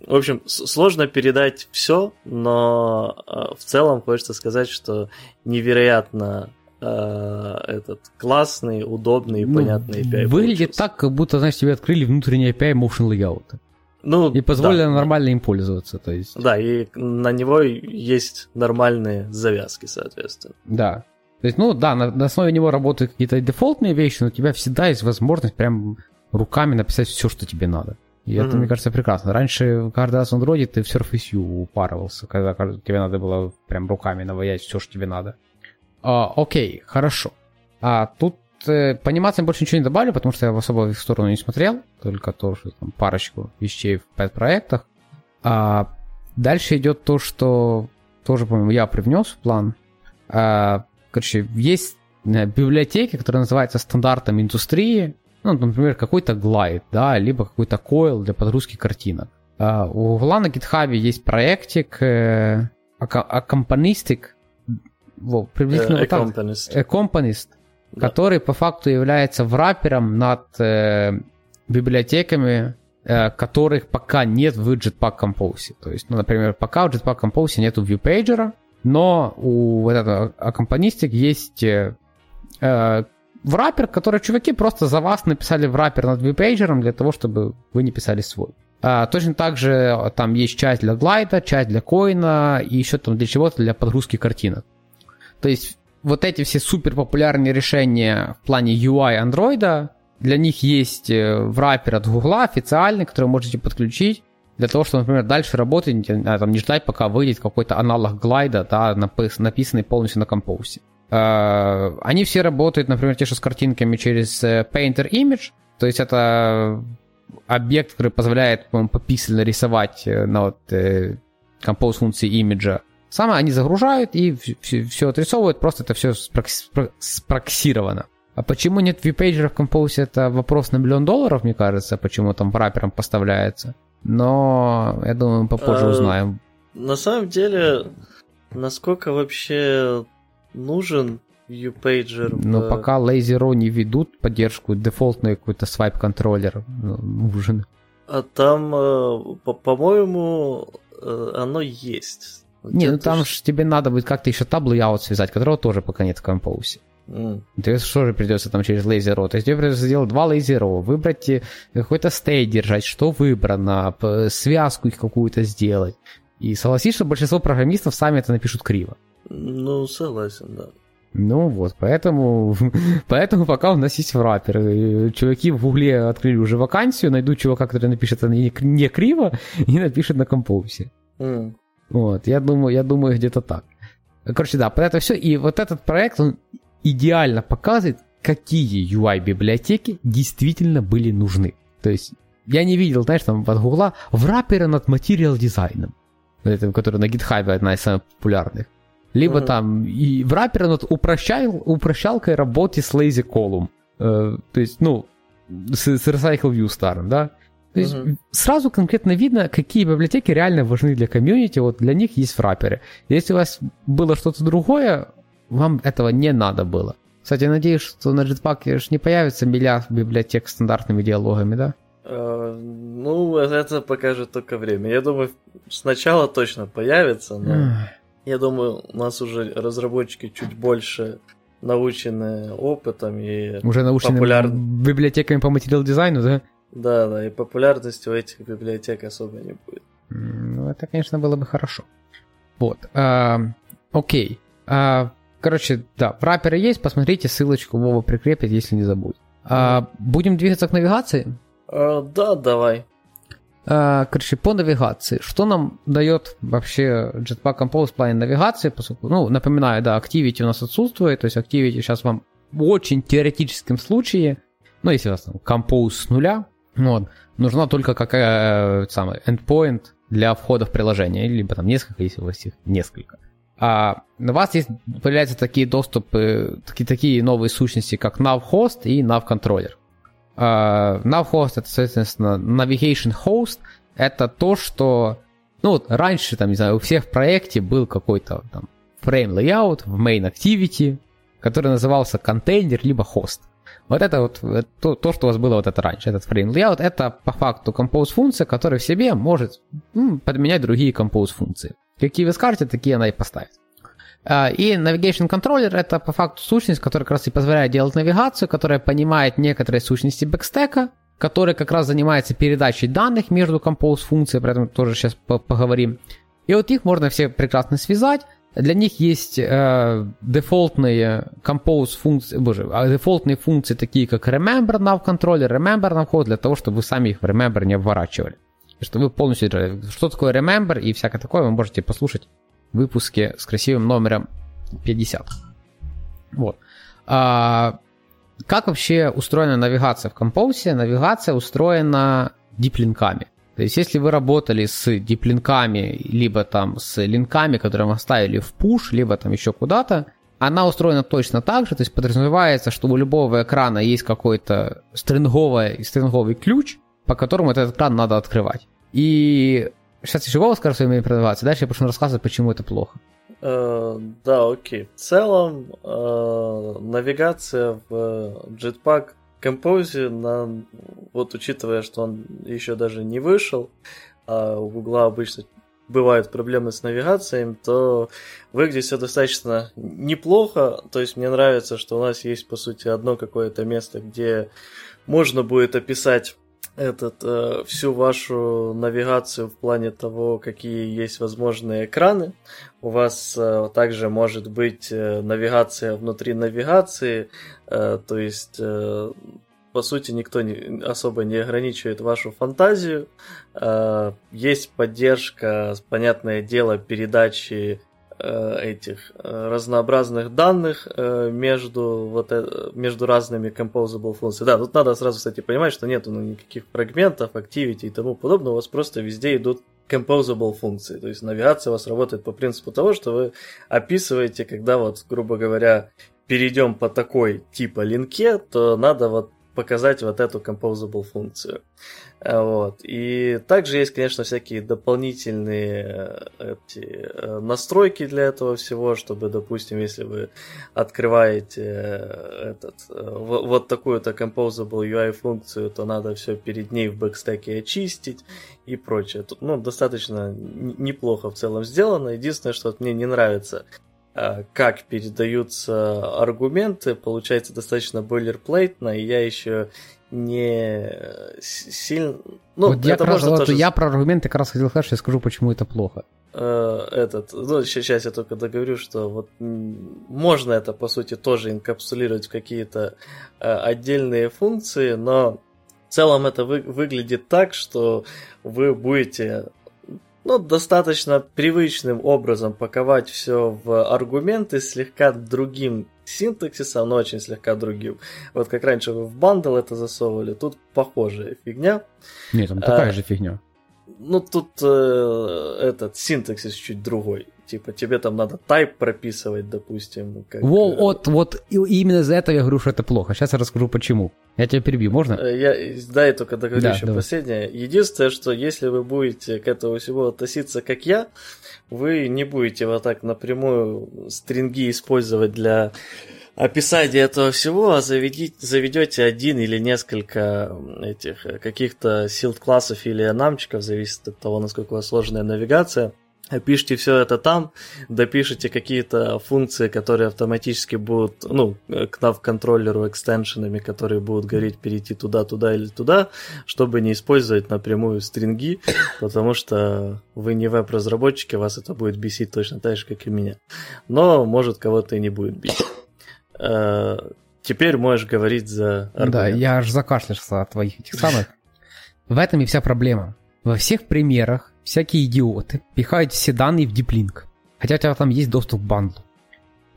общем, сложно передать все, но в целом хочется сказать, что невероятно этот классный, удобный и ну, понятный API. Выглядит получился. так, как будто, знаешь, тебе открыли внутренний API Motion Layout. Ну, и позволили да, нормально им пользоваться. То есть. Да, и на него есть нормальные завязки, соответственно. Да. То есть, ну да, на, на основе него работают какие-то дефолтные вещи, но у тебя всегда есть возможность прям руками написать все, что тебе надо. И mm-hmm. это, мне кажется, прекрасно. Раньше каждый раз в Android ты в Surface U упарывался, когда тебе надо было прям руками наваять все, что тебе надо. А, окей, хорошо. А тут э, по анимациям больше ничего не добавлю, потому что я особо в их сторону не смотрел, только то, что там парочку вещей в пять проектах. А дальше идет то, что тоже, по-моему, я привнес в план. А, короче, есть э, библиотеки, которые называются стандартом индустрии, ну, например, какой-то глайд, да, либо какой-то coil для подгрузки картинок. А, у Гугла на GitHub есть проектик э, Accompanistic, во, приблизительно вот так. Accompanyist, да. который по факту является врапером над э, библиотеками, э, которых пока нет в Jetpack Compose. То есть, ну, например, пока в Jetpack Compose нету viewpager, но у вот этого аккомпанистик есть э, э, враппер, который чуваки просто за вас написали враппер над viewpager для того, чтобы вы не писали свой. А, точно так же там есть часть для глайда, часть для коина и еще там для чего-то для подгрузки картинок. То есть вот эти все супер популярные решения в плане UI андроида, для них есть враппер от Гугла официальный, который вы можете подключить для того, чтобы, например, дальше работать, а, там, не ждать, пока выйдет какой-то аналог глайда, да, написанный полностью на компоусе. Они все работают, например, те, что с картинками через Painter Image, то есть это объект, который позволяет, по-моему, пописано рисовать на вот, compose функции имиджа. Самое они загружают и все, все отрисовывают, просто это все спроксировано. А почему нет вип-пейджера в Compose, это вопрос на миллион долларов, мне кажется, почему там врапером поставляется. Но я думаю, мы попозже а, узнаем. На самом деле, насколько вообще нужен viewpager? Ну, в... пока LazyRow не ведут поддержку, дефолтный какой-то свайп-контроллер ну, нужен. А там, э, по-моему, э, оно есть. Не, ну там же тебе надо будет как-то еще таб layout связать, которого тоже пока нет в Compose. Mm. Тебе что же придется там через Row? То есть тебе придется сделать два Row, выбрать э, какой-то стейт держать, что выбрано, связку их какую-то сделать. И согласись, что большинство программистов сами это напишут криво. Ну, согласен, да. Ну вот, поэтому, <laughs> поэтому пока у нас есть враппер. Чуваки в гугле открыли уже вакансию, найдут чувака, который напишет не, не криво <laughs> и напишет на компоусе. Mm. Вот, я думаю, я думаю, где-то так. Короче, да, под это все. И вот этот проект, он идеально показывает, какие UI-библиотеки действительно были нужны. То есть я не видел, знаешь, там от Гугла враппера над материал дизайном, который на GitHub одна из самых популярных. Либо uh-huh. там и враппера над упрощал, упрощалкой работы с lazy column. Э, то есть, ну, с, с Recycle View старым, да. То есть uh-huh. сразу конкретно видно, какие библиотеки реально важны для комьюнити, вот для них есть врапперы. Если у вас было что-то другое, вам этого не надо было. Кстати, я надеюсь, что на Jetpack не появится миллиард библиотек с стандартными диалогами, да? Uh, ну, это покажет только время. Я думаю, сначала точно появится, но uh. я думаю, у нас уже разработчики чуть больше научены опытом и уже научены популяр... библиотеками по материал дизайну, да? Да, да, и популярности у этих библиотек особо не будет. Ну, это, конечно, было бы хорошо. Вот. А, окей. А, короче, да, враперы есть, посмотрите, ссылочку Вова прикрепит, если не забудь. А, будем двигаться к навигации? А, да, давай. А, короче, по навигации. Что нам дает вообще Jetpack Compose в плане навигации? Поскольку, ну, напоминаю, да, Activity у нас отсутствует, то есть Activity сейчас вам в очень теоретическом случае, ну, если у вас там Compose с нуля, вот. Нужна только какая самая endpoint для входа в приложение, либо там несколько, если у вас их несколько. А у вас есть, появляются такие доступы, такие, такие новые сущности, как NavHost и NavController. Uh, NavHost это, соответственно, Navigation Host. Это то, что, ну вот раньше, там, не знаю, у всех в проекте был какой-то там frame layout в main activity, который назывался контейнер либо хост. Вот это вот э, то, то, что у вас было вот это раньше, этот frame layout, это по факту compose функция, которая в себе может м, подменять другие compose функции. Какие вы скажете, такие она и поставит. А, и Navigation Controller это по факту сущность, которая как раз и позволяет делать навигацию, которая понимает некоторые сущности бэкстека, которая как раз занимается передачей данных между compose функциями, про это тоже сейчас поговорим. И вот их можно все прекрасно связать, для них есть э, дефолтные compose функции, боже, а дефолтные функции такие как remember nav controller, remember nav code, для того, чтобы вы сами их в remember не обворачивали. И что вы полностью, что такое remember и всякое такое, вы можете послушать в выпуске с красивым номером 50. Вот. А, как вообще устроена навигация в Compose? Навигация устроена диплинками. То есть, если вы работали с диплинками, либо там с линками, которые мы оставили в push, либо там еще куда-то, она устроена точно так же, то есть подразумевается, что у любого экрана есть какой-то стринговый, стринговый ключ, по которому этот экран надо открывать. И сейчас еще Вова скажет своими продаваться, дальше я прошу рассказывать, почему это плохо. Uh, да, окей. В целом, uh, навигация в Jetpack Compose, на, вот учитывая, что он еще даже не вышел, а у Гугла обычно бывают проблемы с навигацией, то выглядит все достаточно неплохо. То есть мне нравится, что у нас есть, по сути, одно какое-то место, где можно будет описать этот, э, всю вашу навигацию в плане того, какие есть возможные экраны. У вас э, также может быть э, навигация внутри навигации, э, то есть э, по сути, никто не, особо не ограничивает вашу фантазию. Э, есть поддержка, понятное дело, передачи этих э, разнообразных данных э, между, вот, э, между разными composable функциями. Да, тут надо сразу, кстати, понимать, что нету ну, никаких фрагментов, activity и тому подобного, у вас просто везде идут composable функции. То есть навигация у вас работает по принципу того, что вы описываете, когда вот, грубо говоря, перейдем по такой типа линке, то надо вот показать вот эту composable функцию. Э, вот. И также есть, конечно, всякие дополнительные э, эти э, настройки для этого всего, чтобы, допустим, если вы открываете этот, вот такую-то composable UI функцию, то надо все перед ней в бэкстеке очистить и прочее. Тут, ну, достаточно неплохо в целом сделано. Единственное, что мне не нравится, как передаются аргументы, получается достаточно бойлерплейтно, и я еще не сильно... Ну, вот я, это про, тоже... я про аргументы как раз хотел сказать, что я скажу, почему это плохо. Э, этот, ну, сейчас я только договорю, что вот можно это, по сути, тоже инкапсулировать в какие-то э, отдельные функции, но в целом это вы, выглядит так, что вы будете ну, достаточно привычным образом паковать все в аргументы слегка другим синтаксисом, но очень слегка другим. Вот как раньше вы в бандл это засовывали, тут похожая фигня. Нет, там такая а, же фигня. Ну, тут э, этот синтаксис чуть другой. Типа, тебе там надо type прописывать, допустим. Как... Во, э, вот, вот, и именно из-за этого я говорю, что это плохо. Сейчас я расскажу, почему. Я тебя перебью, можно? Э, я, да, я только договорю да, еще давай. последнее. Единственное, что если вы будете к этому всего относиться, как я, вы не будете вот так напрямую стринги использовать для описания этого всего, а заведите, заведете один или несколько этих э, каких-то силд классов или анамчиков, зависит от того, насколько у вас сложная навигация. Опишите все это там, допишите какие-то функции, которые автоматически будут, ну, к nav-контроллеру экстеншенами, которые будут говорить перейти туда, туда или туда, чтобы не использовать напрямую стринги, <coughs> потому что вы не веб-разработчики, вас это будет бесить точно так же, как и меня. Но, может, кого-то и не будет бесить. Э, теперь можешь говорить за аргумент. Да, я аж закашлялся от твоих этих самых. В этом и вся проблема. Во всех примерах всякие идиоты пихают все данные в диплинк. Хотя у тебя там есть доступ к бандлу.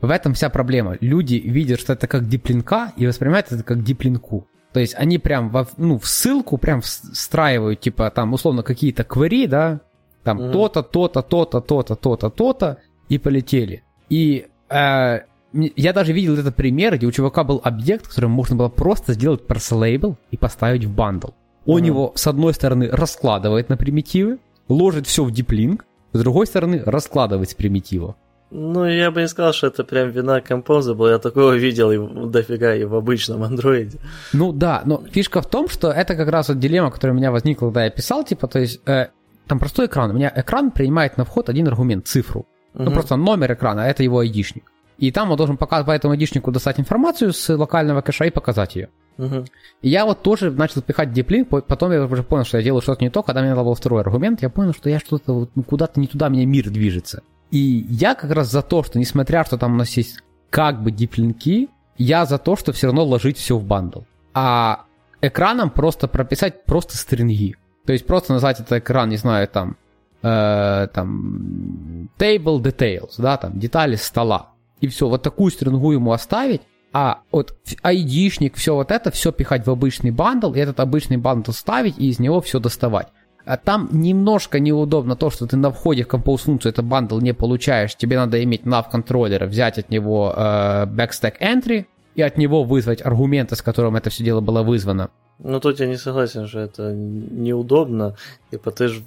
В этом вся проблема. Люди видят, что это как диплинка и воспринимают это как диплинку. То есть они прям во, ну, в ссылку прям встраивают, типа там условно какие-то query, да, там mm-hmm. то-то, то-то, то-то, то-то, то-то, то-то, и полетели. И э, я даже видел этот пример, где у чувака был объект, которым можно было просто сделать парсел и поставить в бандл. Он mm-hmm. его, с одной стороны, раскладывает на примитивы, ложит все в диплинг, с другой стороны, раскладывает с примитива. Ну, я бы не сказал, что это прям вина Composable. Я такого видел и дофига и в обычном андроиде. Ну да, но фишка в том, что это как раз вот дилемма, которая у меня возникла, когда я писал, типа, то есть э, там простой экран. У меня экран принимает на вход один аргумент, цифру. Угу. Ну, просто номер экрана, а это его айдишник. И там он должен пока, по этому айдишнику достать информацию с локального кэша и показать ее. Угу. И я вот тоже начал пихать диплинк, потом я уже понял, что я делаю что-то не то, когда мне надо был второй аргумент, я понял, что я что-то ну, куда-то не туда, меня мир движется. И я как раз за то, что несмотря, что там у нас есть как бы deeplink и, я за то, что все равно ложить все в bundle. А экраном просто прописать просто string и. То есть просто назвать этот экран, не знаю, там, э, там, table details, да, там, детали стола. И все, вот такую string у ему оставить, а вот айдишник, все вот это, все пихать в обычный bundle, и этот обычный bundle ставить, и из него все доставать. А там немножко неудобно то, что ты на входе в Compose функцию этот bundle не получаешь. Тебе надо иметь nav controller а, взять от него э, backstack entry и от него вызвать аргументы, с которым это все дело было вызвано. Ну, тут я не согласен, что это неудобно. Типа ты же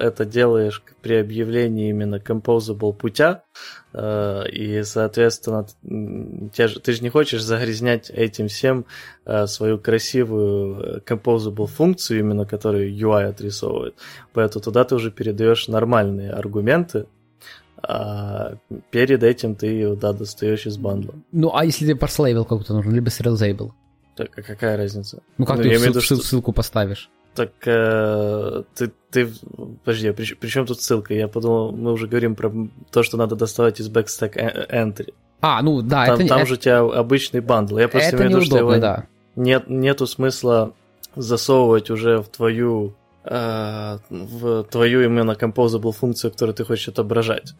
это делаешь при объявлении именно composable путя, э, и, соответственно, ты же не хочешь загрязнять этим всем э, свою красивую э, composable функцию, именно которую UI отрисовывает. Поэтому туда ты уже передаешь нормальные аргументы, а перед этим ты ее, да, достаешь из бандла. Ну, а если тебе парслейбл какой-то нужен, либо serializable? Так, а какая разница? Ну как ну, ты я ссыл, виду, что... ссылку поставишь? Так э, ты, ты, подожди, а при, при чем тут ссылка? Я подумал, мы уже говорим про то, что надо доставать из backstack entry. А, ну да, там, это Там это... же у тебя обычный бандл. Я просто это неудобно, его... да. нет, нету смысла засовывать уже в твою э, в твою именно composable функцию, которую ты хочешь отображать.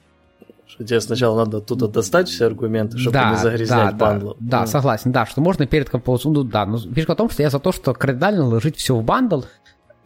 Что тебе сначала надо оттуда достать все аргументы, чтобы да, не загрязнять да, bundle ом. Да, да, согласен, да, что можно перед Compose ом, ну да, но фишка в том, что я за то, что кардинально ложить все в bundle,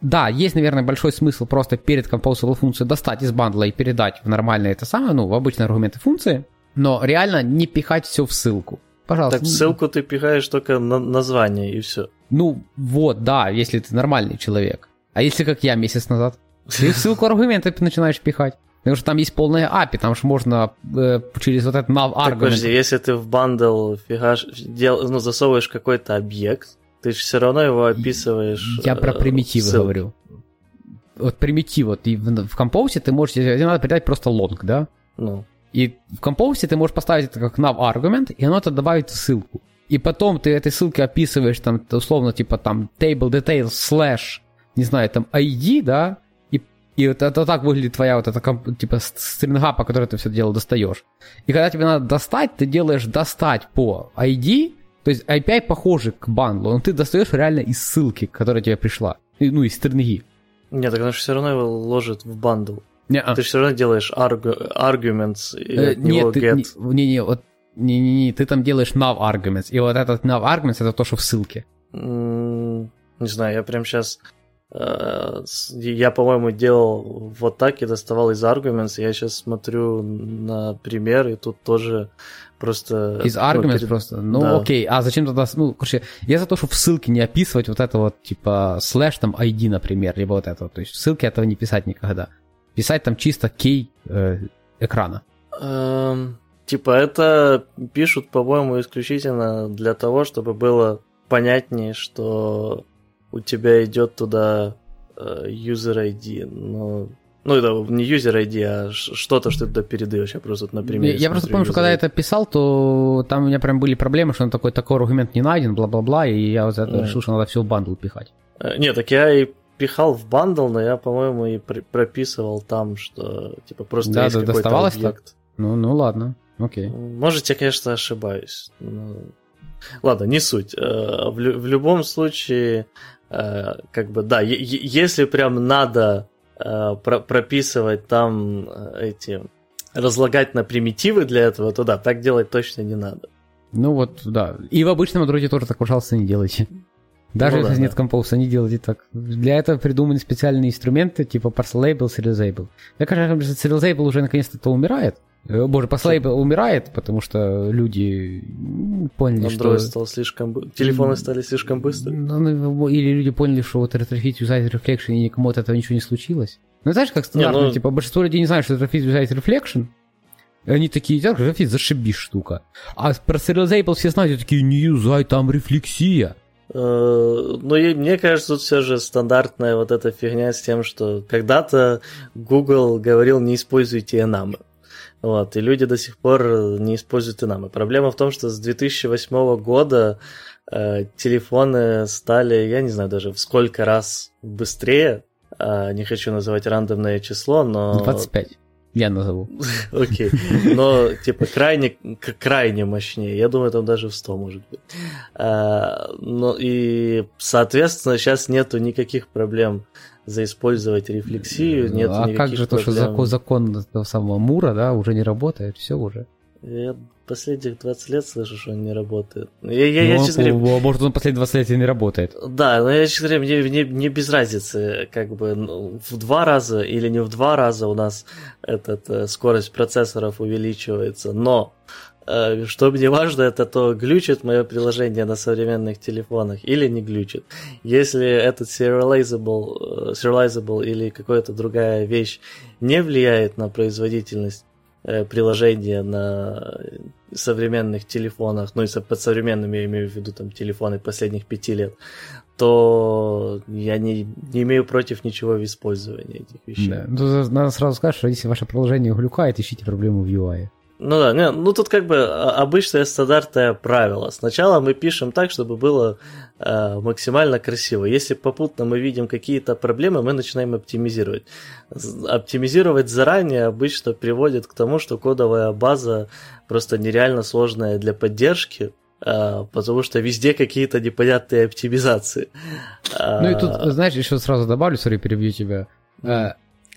да, есть, наверное, большой смысл просто перед composable функцию достать из bundle а и передать в нормальное это самое, ну, в обычные аргументы функции, но реально не пихать все в ссылку. Пожалуйста. Так в ссылку ты пихаешь только на название и все. Ну, вот, да, если ты нормальный человек. А если как я месяц назад? Ты в ссылку аргументы начинаешь пихать. Потому что там есть полная API, там же можно э, через вот этот nav аргумент. подожди, если ты в bundle фигаш, дел, ну, засовываешь какой-то объект, ты же все равно его описываешь. Я про э, примитивы говорю. Вот примитив, вот и в, в Compose ты можешь, тебе надо передать просто long, да? Ну. И в Compose ты можешь поставить это как nav аргумент, и оно это добавит ссылку. И потом ты этой ссылкой описываешь там условно типа там table details slash, не знаю, там ID, да, и вот это так выглядит твоя вот эта типа стринга, по которой ты все дело достаешь. И когда тебе надо достать, ты делаешь достать по ID, то есть API похожий к бандлу, но ты достаешь реально из ссылки, которая тебе пришла. Ну, из стринги. Нет, так она же все равно его ложит в бандл. Не-а. Ты же все равно делаешь argu- arguments и э, от него нет, get. Ты, не, не, вот не-не-не, ты там делаешь nav arguments, и вот этот nav arguments это то, что в ссылке. Mm, не знаю, я прям сейчас я, по-моему, делал вот так и доставал из Arguments. Я сейчас смотрю на пример, и тут тоже просто... Из Arguments ну, перед... просто? Ну, да. окей. А зачем тогда... Ну, короче, я за то, чтобы в ссылке не описывать вот это вот, типа, слэш там ID, например, либо вот это. То есть в ссылке этого не писать никогда. Писать там чисто кей э, экрана. Эм, типа, это пишут, по-моему, исключительно для того, чтобы было понятнее, что у тебя идет туда э, user ID, но ну, это не user ID, а что-то, что ты туда передаешь. Я просто, например... Я просто помню, что когда я это писал, то там у меня прям были проблемы, что он такой, такой аргумент не найден, бла-бла-бла, и я вот это решил, что надо все в бандл пихать. Э, нет, так я и пихал в бандл, но я, по-моему, и прописывал там, что типа просто да, есть да, какой-то доставалось объект. Так? Ну, ну ладно, окей. Может, я, конечно, ошибаюсь. Но... Ладно, не суть. Э, в, в любом случае, Э, как бы, да, если прям надо э, прописывать там эти, разлагать на примитивы для этого, то да, так делать точно не надо. Ну вот, да. И в обычном андроиде тоже так, пожалуйста, не делайте. Даже ну, если да, нет да. Compose а, не делайте так. Для этого придуманы специальные инструменты, типа Parcelable, serializable. Мне кажется, serializable уже наконец-то умирает. Э, боже, Parcelable умирает, потому что люди поняли, Android что... стал слишком... Телефоны стали слишком быстрыми. Ну, ну, или люди поняли, что вот Retrofit юзает Reflection, и никому от этого ничего не случилось. Ну, знаешь, как стандартно, не, ну... типа, большинство людей не знают, что Retrofit юзает Reflection, и они такие, так, Retrofit, зашибись штука. А про Serializable все знают, и такие, не юзай, там рефлексия. Э, ну, мне кажется, тут все же стандартная вот эта фигня с тем, что когда-то Google говорил, не используйте enum ы. Вот, и люди до сих пор не используют enum ы. Проблема в том, что с 2008 года э, телефоны стали, я не знаю даже в сколько раз быстрее. Э, не хочу называть рандомное число, но... 25. Я назову. <laughs> Окей. Но, типа, крайне, крайне мощнее. Я думаю, там даже в 100 может быть. А, ну, и, соответственно, сейчас нету никаких проблем заиспользовать рефлексию, нет А как же то, что закон, закон этого самого Мура, да, уже не работает, все уже. Я последних 20 лет слышу, что он не работает. Я, я, ну, я, честно говоря... Может, он последние 20 лет и не работает. Да, но я, честно говоря, мне, мне, мне без разницы, как бы ну, в два раза или не в два раза у нас этот, э, скорость процессоров увеличивается, но что мне важно, это то, глючит мое приложение на современных телефонах или не глючит. Если этот serializable, э, serializable или какая-то другая вещь не влияет на производительность э, приложения на современных телефонах, ну и под современными я имею в виду там телефоны последних пяти лет, то я не, не имею против ничего в использовании этих вещей. Да. Ну, надо сразу сказать, что если ваше приложение глюкает, ищите проблему в UI. Ну да, не, ну тут как бы а, обычное стандартное правило. Сначала мы пишем так, чтобы было э, максимально красиво. Если попутно мы видим какие-то проблемы, мы начинаем оптимизировать. Оптимизировать заранее обычно приводит к тому, что кодовая база просто нереально сложная для поддержки. э, потому что везде какие-то непонятные оптимизации. Ну и тут, знаешь, еще сразу добавлю, сори, перебью тебя.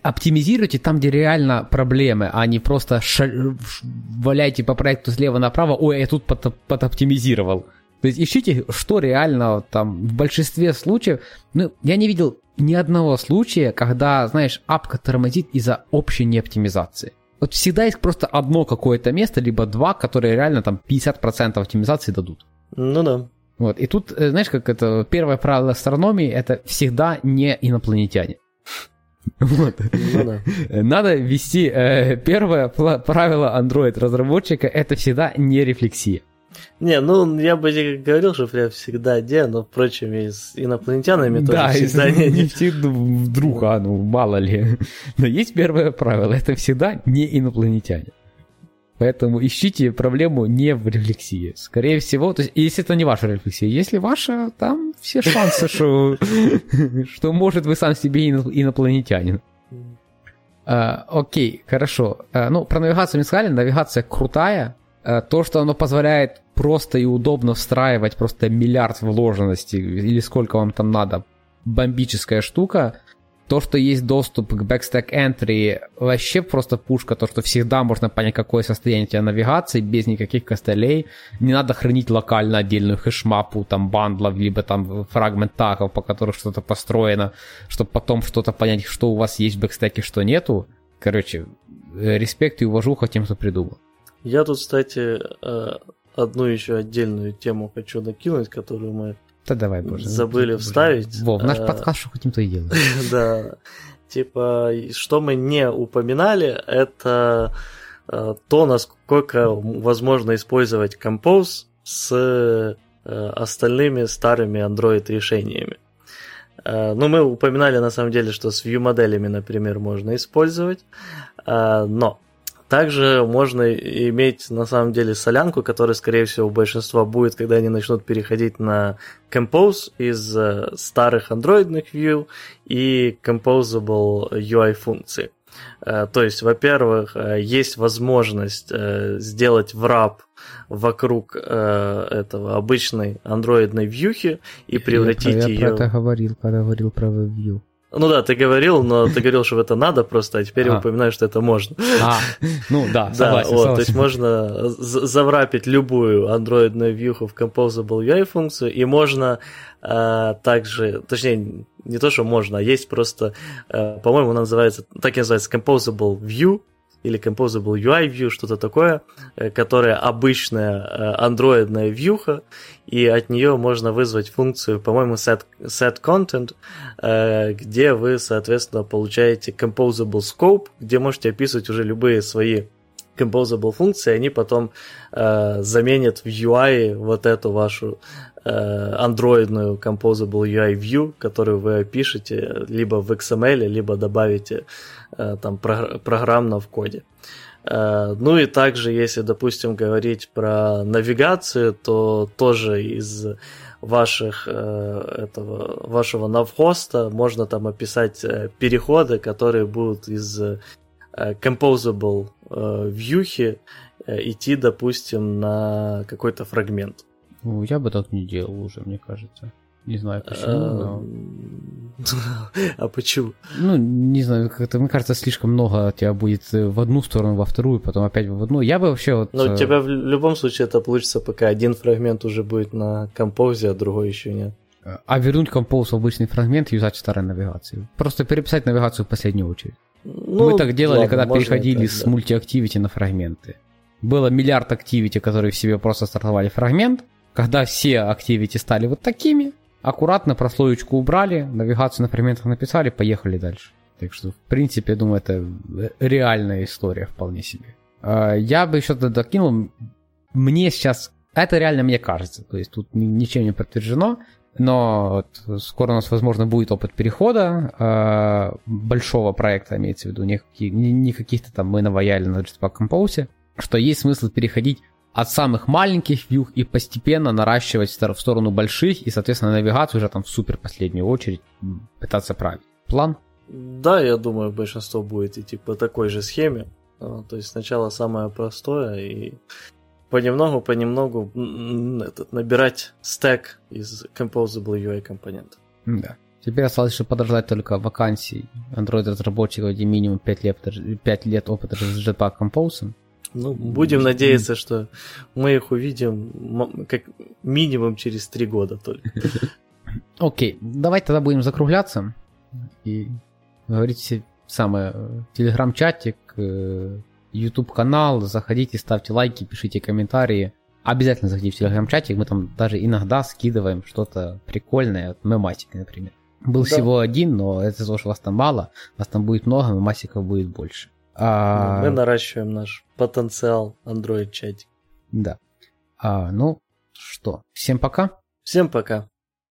Оптимизируйте там, где реально проблемы, а не просто ша- валяйте по проекту слева направо, ой, я тут под- подоптимизировал. То есть ищите, что реально там в большинстве случаев. Ну, я не видел ни одного случая, когда, знаешь, апка тормозит из-за общей неоптимизации. Вот всегда есть просто одно какое-то место, либо два, которые реально там 50% оптимизации дадут. Ну да. Вот. И тут, э, знаешь, как это первое правило астрономии это всегда не инопланетяне. Вот. Ну, да. Надо ввести э, первое правило Android разработчика это всегда не рефлексия. Не, ну я бы говорил, что прям всегда где, но впрочем, и с инопланетянами да, тоже всегда не. Не всегда вдруг, а ну мало ли. Но есть первое правило, это всегда не инопланетяне. Поэтому ищите проблему не в рефлексии. Скорее всего, то есть, если это не ваша рефлексия, если ваша, там все шансы, что, <laughs> что может вы сам себе инопланетянин. А, окей, хорошо. А, ну, про навигацию не сказали. Навигация крутая. А, то, что оно позволяет просто и удобно встраивать просто миллиард вложенностей или сколько вам там надо, бомбическая штука. То, что есть доступ к Backstack Entry, вообще просто пушка, то, что всегда можно понять, какое состояние у тебя навигации, без никаких костылей. Не надо хранить локально отдельную хэшмапу, там, бандлов, либо там фрагмент тагов, по которым что-то построено, чтобы потом что-то понять, что у вас есть в бэкстеке, что нету. Короче, э, респект и уважуха тем, кто придумал. Я тут, кстати, э, одну еще отдельную тему хочу накинуть, которую мы да давай, боже. Забыли вставить. Вов, наш э, подкаст, что хотим, то и делаем. <laughs> Да. Типа, что мы не упоминали, это э, то, насколько возможно использовать Compose с э, остальными старыми Android решениями. Ну, мы упоминали на самом деле, что с view-моделями, например, можно использовать, но также можно иметь на самом деле солянку, которая, скорее всего, у большинства будет, когда они начнут переходить на Compose из э, старых андроидных view и Composable UI функции. Э, то есть, во-первых, э, есть возможность сделать врап вокруг этого обычной андроидной вьюхи и превратить я, ее... Я про это говорил, когда говорил про вью. Ну да, ты говорил, но ты <laughs> говорил, что это надо просто, а теперь а. я упоминаю, что это можно. А, ну да, <laughs> согласен. Да, вот, то есть можно заврапить любую андроидную вьюху в Composable UI функцию, и можно а, также, точнее, не то, что можно, а есть просто, а, по-моему, она называется, так и называется, Composable View, или Composable UI View, что-то такое, э, которая обычная э, андроидная вьюха, и от нее можно вызвать функцию, по-моему, set, set content, э, где вы, соответственно, получаете Composable Scope, где можете описывать уже любые свои composable функции, они потом э, заменят в UI вот эту вашу э, андроидную composable UI view, которую вы опишете либо в XML, либо добавите там про- программно в коде. Э, ну и также, если, допустим, говорить про навигацию, то тоже из ваших э, этого вашего навхоста можно там описать э, переходы, которые будут из э, composable э, вьюхи э, идти, допустим, на какой-то фрагмент. Ну, я бы так не делал уже, мне кажется. Не знаю почему, но... <laughs> А почему? Ну, не знаю, как-то, мне кажется, слишком много у тебя будет в одну сторону, во вторую, потом опять в одну. Я бы вообще вот... Ну, у э, тебя в любом случае это получится, пока один фрагмент уже будет на композе, а другой еще нет. А вернуть композ в обычный фрагмент и юзать старой навигации. Просто переписать навигацию в последнюю очередь. Ну, Мы так делали, ладно, когда переходили так, с да. мультиактивити на фрагменты. Было миллиард активити, которые в себе просто стартовали фрагмент. Когда все активити стали вот такими, аккуратно прослоечку убрали, навигацию на фрагментах написали, поехали дальше. Так что, в принципе, я думаю, это реальная история вполне себе. А, я бы еще докинул, мне сейчас, это реально мне кажется, то есть тут ничем не подтверждено, но вот скоро у нас, возможно, будет опыт перехода э, большого проекта, имеется в виду, не, не каких-то там мы наваяли на Jetpack Compose, что есть смысл переходить от самых маленьких вьюх и постепенно наращивать в сторону больших и, соответственно, навигацию уже там в супер последнюю очередь пытаться править. План? Да, я думаю, большинство будет идти по такой же схеме. А, то есть сначала самое простое и понемногу-понемногу этот, набирать стек из Composable UI компонентов. Да. Теперь осталось еще подождать только вакансий Android-разработчиков, где минимум 5 лет, 5 лет опыта с Jetpack Compose. Ну, будем надеяться, что мы их увидим как минимум через 3 года только. <laughs> Окей, давайте тогда будем закругляться и говорить самое, телеграм-чатик, YouTube-канал, э, заходите, ставьте лайки, пишите комментарии. Обязательно заходите в телеграм-чатик, мы там даже иногда скидываем что-то прикольное, мемасики, например. Был да. всего один, но это то, что вас там мало, вас там будет много, мемасиков будет больше. А... Мы наращиваем наш потенциал Android чатик. Да. А, ну что, всем пока. Всем пока.